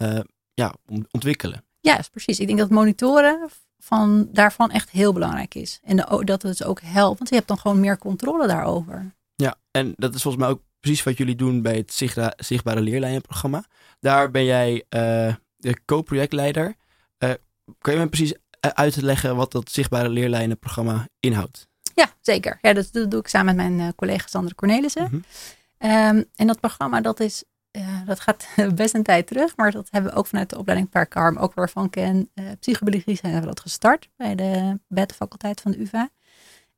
uh, ja, ontwikkelen. Ja, precies. Ik denk dat monitoren van, daarvan echt heel belangrijk is. En de, dat het dus ook helpt. Want je hebt dan gewoon meer controle daarover. Ja, en dat is volgens mij ook precies wat jullie doen bij het Zichtbare, Zichtbare Leerlijnenprogramma. Daar ben jij uh, de co-projectleider. kan je me precies eh, uit te leggen wat dat zichtbare leerlijnenprogramma inhoudt. Ja, zeker. Ja, dat, doe ik samen met mijn uh, collega Sandra Cornelissen. Mm um, en dat programma dat is, uh, dat gaat best een tijd terug, maar dat hebben we ook vanuit de opleiding Parkarm, ook waarvan ken uh, psychologie zijn we dat gestart bij de, bij de faculteit van de UvA.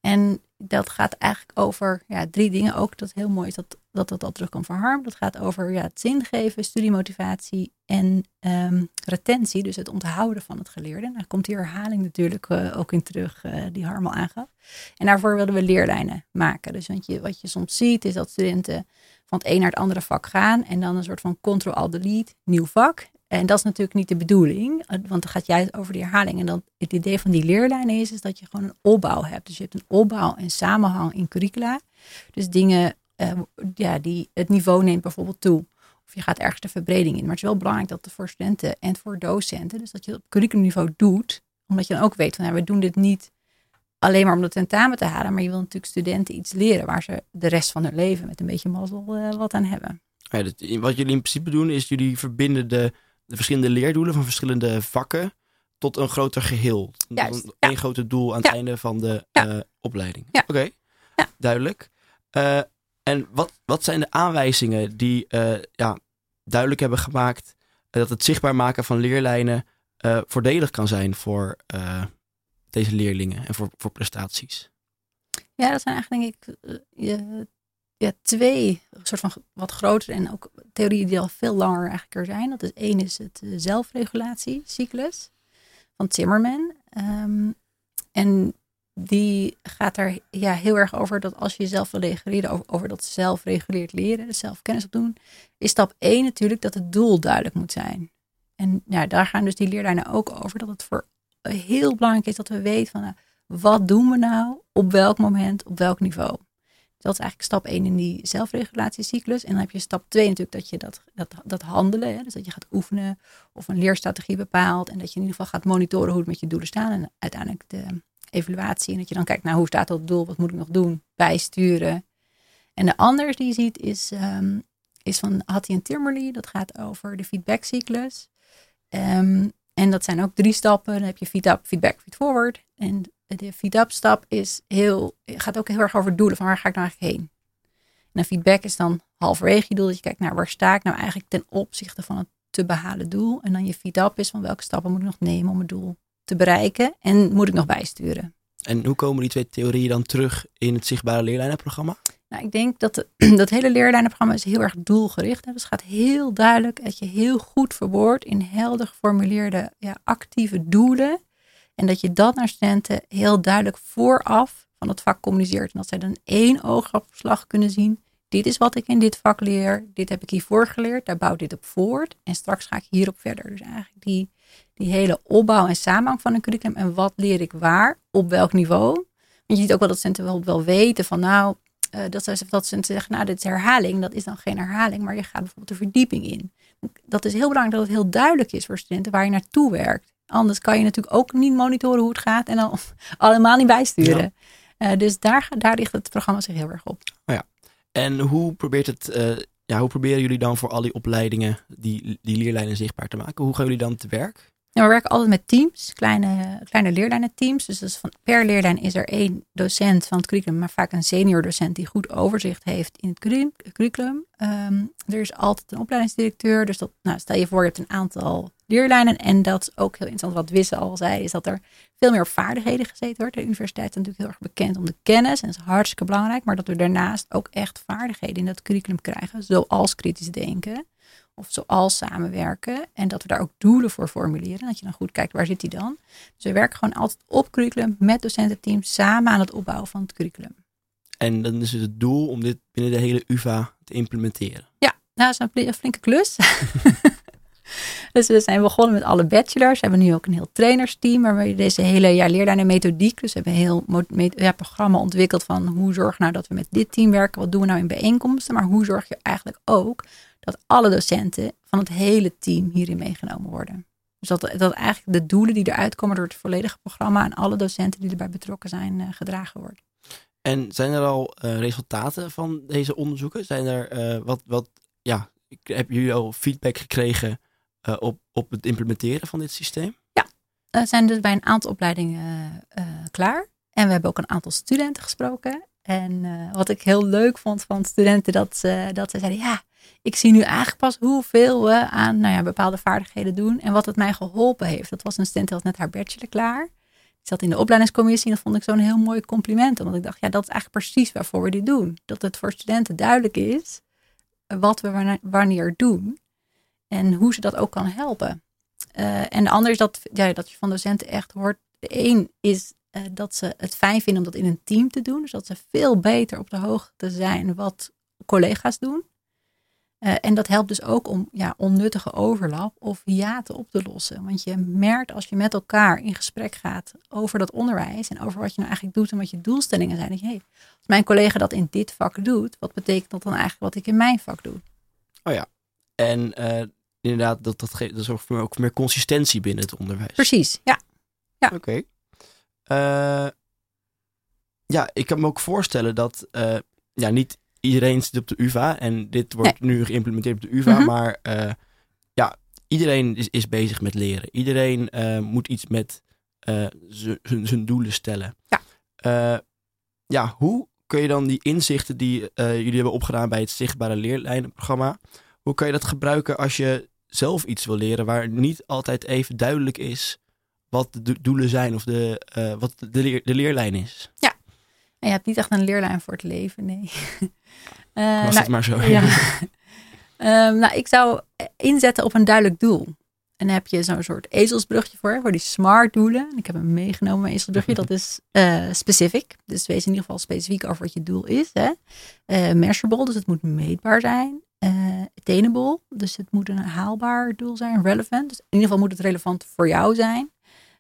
En dat gaat eigenlijk over ja, drie dingen. Ook dat heel mooi is dat dat, dat al terugkomt van Harm. Dat gaat over ja, het zingeven, studiemotivatie en um, retentie. Dus het onthouden van het geleerde. Daar komt die herhaling natuurlijk uh, ook in terug, uh, die Harm al aangaf. En daarvoor wilden we leerlijnen maken. Dus want je, wat je soms ziet is dat studenten van het een naar het andere vak gaan. En dan een soort van control-alt-delete, nieuw vak. En dat is natuurlijk niet de bedoeling, eh, want dan gaat juist over die herhaling. En dan het idee van die leerlijnen is, is dat je gewoon een opbouw hebt. Dus je hebt een opbouw en samenhang in curricula. Dus dingen uh, ja, die het niveau neemt bijvoorbeeld toe. Of je gaat ergens de verbreding in. Maar het is wel belangrijk dat het voor studenten en voor docenten, dus dat je het op curriculumniveau doet. Omdat je dan ook weet van, ja, we doen dit niet alleen maar om de tentamen te halen. Maar je wil natuurlijk studenten iets leren waar ze de rest van hun leven met een beetje mazzel uh, wat aan hebben. Ja, wat jullie in principe doen is jullie verbinden de de verschillende leerdoelen van verschillende vakken tot een groter geheel. Juist, een, ja. één grote doel aan het einde van de eh, opleiding. Ja. Oké, Ja. duidelijk. Eh, en wat, wat zijn de aanwijzingen die eh, ja, duidelijk hebben gemaakt dat het zichtbaar maken van leerlijnen eh, voordelig kan zijn voor eh, deze leerlingen en voor, voor prestaties? Ja, dat zijn eigenlijk denk ik twee soort van wat grotere en ook theorieën die al veel langer eigenlijk er zijn. Dat is één is het zelfregulatiecyclus van Timmerman. Ehm, en die gaat er ja, heel erg over dat als je jezelf wil reguleren, over, over dat zelfreguleerd leren, dus zelfkennis opdoen, is stap één natuurlijk dat het doel duidelijk moet zijn. En ja, daar gaan dus die leerlijnen ook over, dat het voor heel belangrijk is dat we weten van nou, wat doen we nou, op welk moment, op welk niveau. Dat is eigenlijk stap 1 in die zelfregulatiecyclus. En dan heb je stap 2 natuurlijk dat je dat, dat, dat handelen, hè, dus dat je gaat oefenen of een leerstrategie bepaalt. En dat je in ieder geval gaat monitoren hoe het met je doelen staan. En uiteindelijk de evaluatie. En dat je dan kijkt naar hoe staat dat doel, wat moet ik nog doen, bijsturen. En de andere die je ziet is, ehm, is van Hattie en Timmerly. Dat gaat over de feedbackcyclus. Ehm, en dat zijn ook drie stappen. Dan heb je feed-up, feedback, feed-forward. En de feed-up stap is heel, gaat ook heel erg over doelen. Van waar ga ik nou eigenlijk heen? En feedback is dan halverwege je doel. Dat je kijkt naar waar sta ik nou eigenlijk ten opzichte van het te behalen doel. En dan je feed-up is van welke stappen moet ik nog nemen om het doel te bereiken. En moet ik nog bijsturen. En hoe komen die twee theorieën dan terug in het zichtbare leerlijnenprogramma? Nou, ik denk dat de, dat hele leerlijnenprogramma is heel erg doelgericht. Hè. Dus het gaat heel duidelijk dat je heel goed verwoordt in helder geformuleerde ja, actieve doelen. En dat je dat naar studenten heel duidelijk vooraf van het vak communiceert. En dat zij dan één oogopslag kunnen zien. Dit is wat ik in dit vak leer. Dit heb ik hiervoor geleerd. Daar bouwt dit op voort. En straks ga ik hierop verder. Dus eigenlijk die, die hele opbouw en samenhang van een curriculum. En wat leer ik waar? Op welk niveau? Want je ziet ook wel dat studenten wel, wel weten van nou, uh, dat, ze, dat ze zeggen, nou, dit is herhaling. Dat is dan geen herhaling, maar je gaat bijvoorbeeld de verdieping in. Dat is heel belangrijk dat het heel duidelijk is voor studenten waar je naartoe werkt. Anders kan je natuurlijk ook niet monitoren hoe het gaat en dan allemaal niet bijsturen. Ja. Uh, dus daar, daar ligt het programma zich heel erg op. Oh ja. En hoe probeert het, uh, ja, hoe proberen jullie dan voor al die opleidingen die, die leerlijnen zichtbaar te maken? Hoe gaan jullie dan te werk? We werken altijd met teams, kleine, kleine leerlijnenteams. Dus, dus van, per leerlijn is er één docent van het curriculum, maar vaak een senior docent die goed overzicht heeft in het curriculum. Um, er is altijd een opleidingsdirecteur. Dus dat, nou, stel je voor, je hebt een aantal leerlijnen. En dat is ook heel interessant. Wat Wisse al zei, is dat er veel meer op vaardigheden gezeten wordt. De universiteit is natuurlijk heel erg bekend om de kennis. En dat is hartstikke belangrijk. Maar dat we daarnaast ook echt vaardigheden in dat curriculum krijgen. Zoals kritisch denken. Of zoals samenwerken. En dat we daar ook doelen voor formuleren. Dat je dan goed kijkt, waar zit die dan? Dus we werken gewoon altijd op curriculum met docententeams samen aan het opbouwen van het curriculum. En dan is het het doel om dit binnen de hele UvA te implementeren. Ja, nou, dat is een flinke klus. dus we zijn begonnen met alle bachelors. We hebben nu ook een heel trainersteam. Waar we deze hele ja, leerlijnen methodiek. Dus we hebben een heel ja, programma ontwikkeld van hoe zorg nou dat we met dit team werken. Wat doen we nou in bijeenkomsten. Maar hoe zorg je eigenlijk ook dat alle docenten van het hele team hierin meegenomen worden. Dus dat, dat eigenlijk de doelen die eruit komen door het volledige programma en alle docenten die erbij betrokken zijn uh, gedragen worden. En zijn er al uh, resultaten van deze onderzoeken? Zijn er uh, wat, wat, ja, hebben jullie al feedback gekregen uh, op, op het implementeren van dit systeem? Ja, we zijn dus bij een aantal opleidingen klaar. En we hebben ook een aantal studenten gesproken. En wat ik heel leuk vond van studenten, dat dat ze zeiden, ja, ik zie nu eigenlijk pas hoeveel we aan nou ja, bepaalde vaardigheden doen en wat het mij geholpen heeft. Dat was een student die had net haar bachelor klaar. Die zat in de opleidingscommissie en dat vond ik zo'n heel mooi compliment. Omdat ik dacht, ja, dat is eigenlijk precies waarvoor we dit doen. Dat het voor studenten duidelijk is wat we wanneer doen en hoe ze dat ook kan helpen. Uh, en de ander is dat, ja, dat je van docenten echt hoort. De een is uh, dat ze het fijn vinden om dat in een team te doen. Dus dat ze veel beter op de hoogte zijn wat collega's doen. Uh, en dat helpt dus ook om ja, onnuttige overlap of hiaten op te lossen. Want je merkt als je met elkaar in gesprek gaat over dat onderwijs en over wat je nou eigenlijk doet en wat je doelstellingen zijn. Dat je, hey, als mijn collega dat in dit vak doet, wat betekent dat dan eigenlijk wat ik in mijn vak doe? Oh ja, en inderdaad, dat, dat, geeft, dat zorgt voor ook meer consistentie binnen het onderwijs. Precies, ja. ja. Oké. Okay. Uh, ja, ik kan me ook voorstellen dat ja, niet iedereen zit op de UvA en dit wordt nee. nu geïmplementeerd op de UvA. Mm -hmm. Maar uh, ja, iedereen is, is bezig met leren. Iedereen moet iets met zijn doelen stellen. Ja. Ja, hoe kun je dan die inzichten die jullie hebben opgedaan bij het Zichtbare Leerlijnenprogramma, hoe kan je dat gebruiken als je zelf iets wil leren waar niet altijd even duidelijk is wat de doelen zijn of de, wat de, leer, de leerlijn is? Ja, en je hebt niet echt een leerlijn voor het leven, nee. Was nou, het maar zo. Ja. um, nou, ik zou inzetten op een duidelijk doel. En dan heb je zo'n soort ezelsbrugje voor, voor die smart doelen. Ik heb hem meegenomen, mijn ezelsbrugje. Dat is uh, specific. Dus wees in ieder geval specifiek over wat je doel is. Hè. Uh, measurable, dus het moet meetbaar zijn. Uh, attainable, dus het moet een haalbaar doel zijn. Relevant, dus in ieder geval moet het relevant voor jou zijn.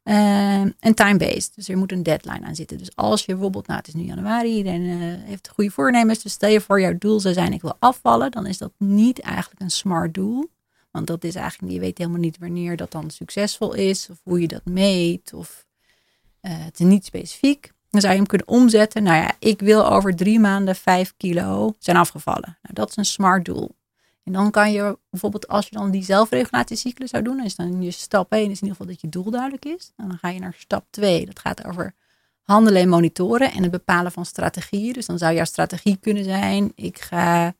Uh, en time-based, dus er moet een deadline aan zitten. Dus als je bijvoorbeeld, nou het is nu januari, iedereen uh, heeft goede voornemens. Dus stel je voor jouw doel zou zijn, ik wil afvallen. Dan is dat niet eigenlijk een smart doel. Want dat is eigenlijk, je weet helemaal niet wanneer dat dan succesvol is. Of hoe je dat meet. Of het is niet specifiek. Dan zou je hem kunnen omzetten. Nou ja, ik wil over drie maanden vijf kilo zijn afgevallen. Nou, dat is een smart doel. En dan kan je bijvoorbeeld, als je dan die zelfregulatiecyclus zou doen, is dan je stap 1 is in ieder geval dat je doel duidelijk is. En dan ga je naar stap 2. Dat gaat over handelen en monitoren en het bepalen van strategieën. Dus dan zou jouw strategie kunnen zijn: ik ga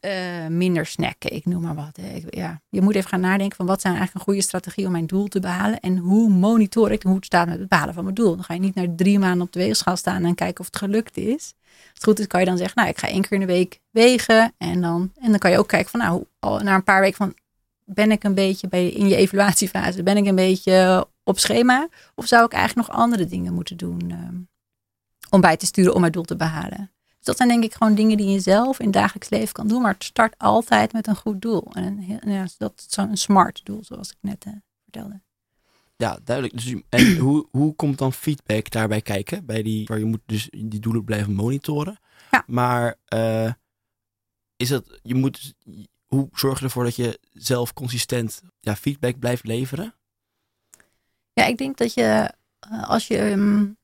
uh, minder snacken, ik noem maar wat. Ja. Je moet even gaan nadenken van wat zijn eigenlijk een goede strategie om mijn doel te behalen. En hoe monitor ik hoe het staat met het behalen van mijn doel. Dan ga je niet naar drie maanden op de weegschaal staan en kijken of het gelukt is. Het goed is kan je dan zeggen, nou ik ga één keer in de week wegen. En dan, en dan kan je ook kijken van nou, na een paar weken van ben ik een beetje bij, in je evaluatiefase, ben ik een beetje op schema? Of zou ik eigenlijk nog andere dingen moeten doen um, om bij te sturen om mijn doel te behalen? Dat zijn denk ik gewoon dingen die je zelf in het dagelijks leven kan doen. Maar het start altijd met een goed doel. En ja, dat is zo'n smart doel, zoals ik net uh, vertelde. Ja, duidelijk. Dus, en hoe, hoe komt dan feedback daarbij kijken? Bij die, waar je moet dus die doelen blijven monitoren. Ja. Maar uh, is dat, je moet, hoe zorg je ervoor dat je zelf consistent ja, feedback blijft leveren? Ja, ik denk dat je, uh, als je um,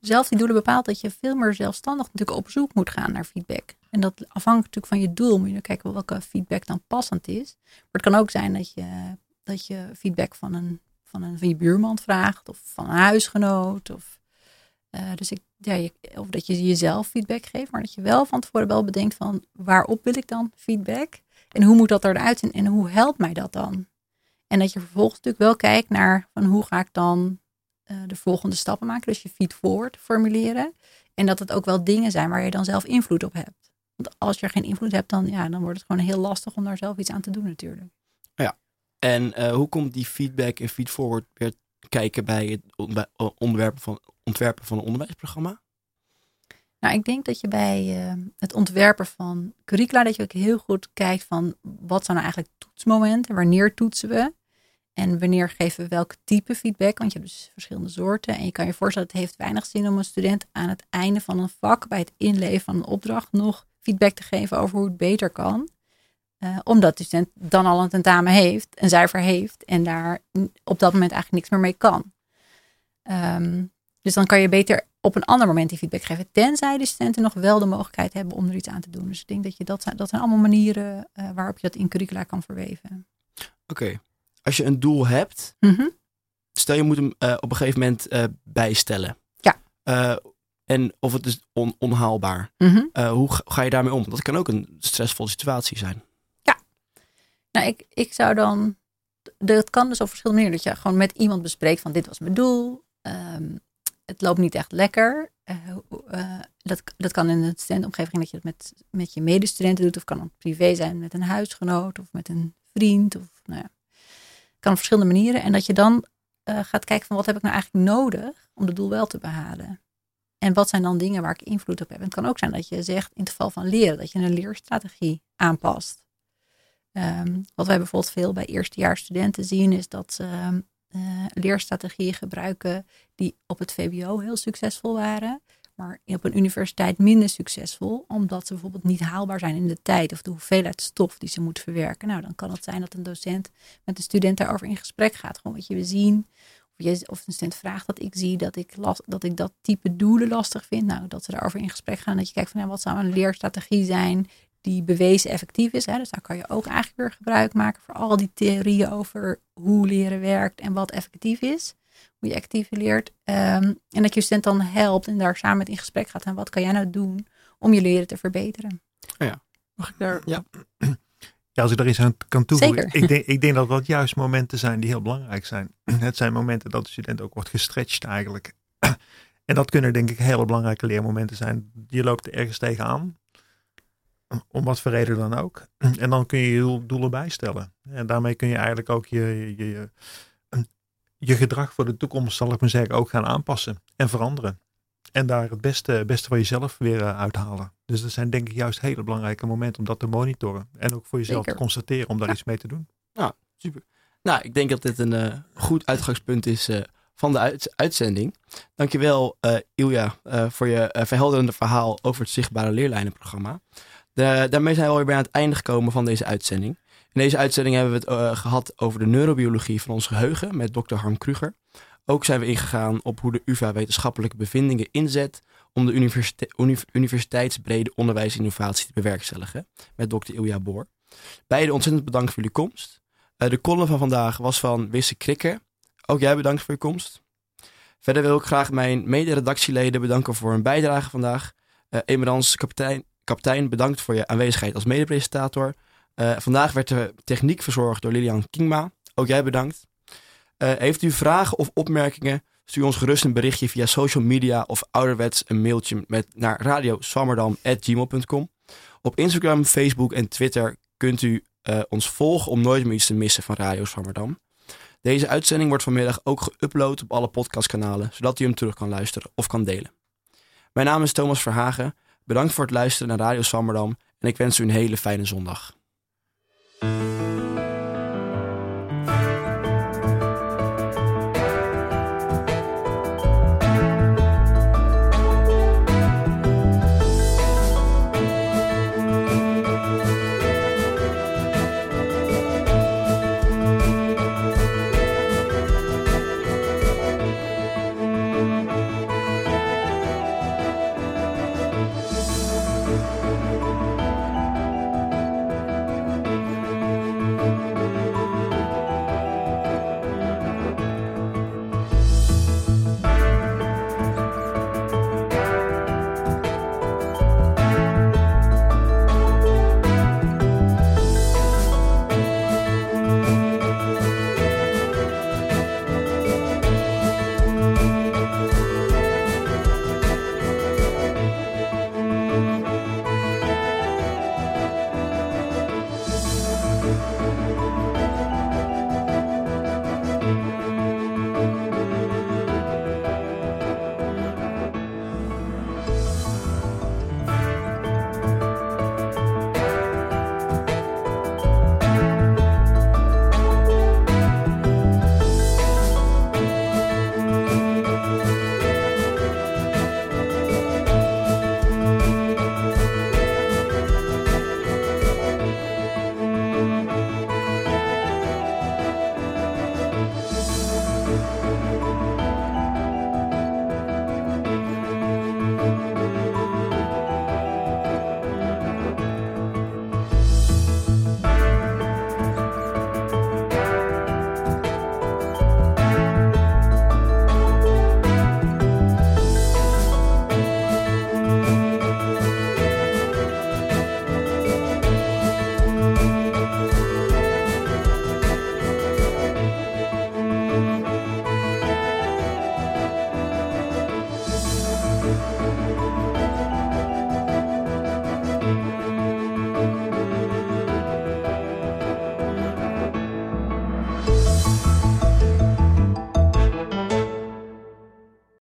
zelf die doelen bepaalt, dat je veel meer zelfstandig natuurlijk op zoek moet gaan naar feedback. En dat afhankelijk natuurlijk van je doel moet je kijken welke feedback dan passend is. Maar het kan ook zijn dat je, dat je feedback van, een, van, een, van je buurman vraagt of van een huisgenoot. Of, uh, dus ik, ja, of dat je jezelf feedback geeft, maar dat je wel van tevoren wel bedenkt van waarop wil ik dan feedback? En hoe moet dat eruit zien en hoe helpt mij dat dan? En dat je vervolgens natuurlijk wel kijkt naar van hoe ga ik dan uh, de volgende stappen maken. Dus je feed forward formuleren. En dat het ook wel dingen zijn waar je dan zelf invloed op hebt. Want als je er geen invloed hebt, dan, ja, dan wordt het gewoon heel lastig om daar zelf iets aan te doen natuurlijk. Ja, en uh, hoe komt die feedback en feed forward weer kijken bij het onderwerpen van, ontwerpen van een onderwijsprogramma? Nou, ik denk dat je bij uh, het ontwerpen van curricula, dat je ook heel goed kijkt van wat zijn nou eigenlijk toetsmomenten, wanneer toetsen we. En wanneer geven we welk type feedback? Want je hebt dus verschillende soorten. En je kan je voorstellen, het heeft weinig zin om een student aan het einde van een vak, bij het inleveren van een opdracht, nog feedback te geven over hoe het beter kan. Uh, omdat de student dan al een tentamen heeft, een cijfer heeft en daar op dat moment eigenlijk niks meer mee kan. Um, dus dan kan je beter op een ander moment die feedback geven. Tenzij de studenten nog wel de mogelijkheid hebben om er iets aan te doen. Dus ik denk dat je dat dat zijn allemaal manieren uh, waarop je dat in curricula kan verweven. Oké, als je een doel hebt, mm stel je moet hem uh, op een gegeven moment uh, bijstellen. Ja. Uh, en of het is on onhaalbaar. Mm -hmm. hoe ga je daarmee om? Dat kan ook een stressvolle situatie zijn. Ja. Nou, ik, ik zou dan. Dat kan dus op verschillende manieren. Dat je gewoon met iemand bespreekt van dit was mijn doel. Um, het loopt niet echt lekker. dat, dat kan in een studentenomgeving dat je het met, met je medestudenten doet. Of kan het privé zijn met een huisgenoot of met een vriend. Of nou ja, kan op verschillende manieren. En dat je dan uh, gaat kijken van wat heb ik nou eigenlijk nodig om het doel wel te behalen. En wat zijn dan dingen waar ik invloed op heb. En het kan ook zijn dat je zegt in het geval van leren, dat je een leerstrategie aanpast. Um, wat wij bijvoorbeeld veel bij eerstejaarsstudenten zien, is dat ze uh, leerstrategieën gebruiken die op het VBO heel succesvol waren maar op een universiteit minder succesvol, omdat ze bijvoorbeeld niet haalbaar zijn in de tijd of de hoeveelheid stof die ze moeten verwerken. Nou, dan kan het zijn dat een docent met een student daarover in gesprek gaat. Gewoon wat je we zien. Of, je, of een student vraagt dat ik zie dat ik, dat ik dat type doelen lastig vind. Nou, dat ze daarover in gesprek gaan. Dat je kijkt van ja, wat zou een leerstrategie zijn die bewezen effectief is. Hè. Dus daar kan je ook eigenlijk weer gebruik maken voor al die theorieën over hoe leren werkt en wat effectief is. Hoe je actief leert. Ehm, en dat je student dan helpt en daar samen met in gesprek gaat. En wat kan jij nou doen om je leren te verbeteren? Oh ja. Mag ik daar? Ja. Ja, als ik daar iets aan kan toevoegen. Ik denk, ik denk dat dat juist momenten zijn die heel belangrijk zijn. Het zijn momenten dat de student ook wordt gestretched eigenlijk. En dat kunnen denk ik hele belangrijke leermomenten zijn. Je loopt ergens tegenaan. Om wat voor reden dan ook. En dan kun je je doelen bijstellen. En daarmee kun je eigenlijk ook je, je, je, je gedrag voor de toekomst, zal ik maar zeggen, ook gaan aanpassen en veranderen. En daar het beste, beste van jezelf weer uh, uithalen. Dus dat zijn denk ik juist hele belangrijke momenten om dat te monitoren. En ook voor jezelf te constateren om daar iets mee te doen. Nou, super. Nou, ik denk dat dit een uh, goed uitgangspunt is uh, van de uit uitzending. Dankjewel uh, Ilja voor je verhelderende verhaal over het Zichtbare Leerlijnenprogramma. De, daarmee zijn we alweer bij aan het einde gekomen van deze uitzending. In deze uitzending hebben we het gehad over de neurobiologie van ons geheugen met Dr. Harm Kruger. Ook zijn we ingegaan op hoe de UvA wetenschappelijke bevindingen inzet om de universite universiteitsbrede onderwijsinnovatie te bewerkstelligen met Dr. Ilja Boor. Beide ontzettend bedankt voor jullie komst. Uh, de column van vandaag was van Wisse Krikke. Ook jij bedankt voor je komst. Verder wil ik graag mijn mede-redactieleden bedanken voor hun bijdrage vandaag. Uh, Emerans, kapitein, kapitein, bedankt voor je aanwezigheid als mede-presentator. Uh, vandaag werd de techniek verzorgd door Lilian Kingma. Ook jij bedankt. Uh, heeft u vragen of opmerkingen? Stuur ons gerust een berichtje via social media of ouderwets een mailtje met, naar radioswammerdam.gmail.com. Op Instagram, Facebook en Twitter kunt u uh, ons volgen om nooit meer iets te missen van Radio Swammerdam. Deze uitzending wordt vanmiddag ook geüpload op alle podcastkanalen, zodat u hem terug kan luisteren of kan delen. Mijn naam is Thomas Verhagen. Bedankt voor het luisteren naar Radio Swammerdam en ik wens u een hele fijne zondag. Thank you.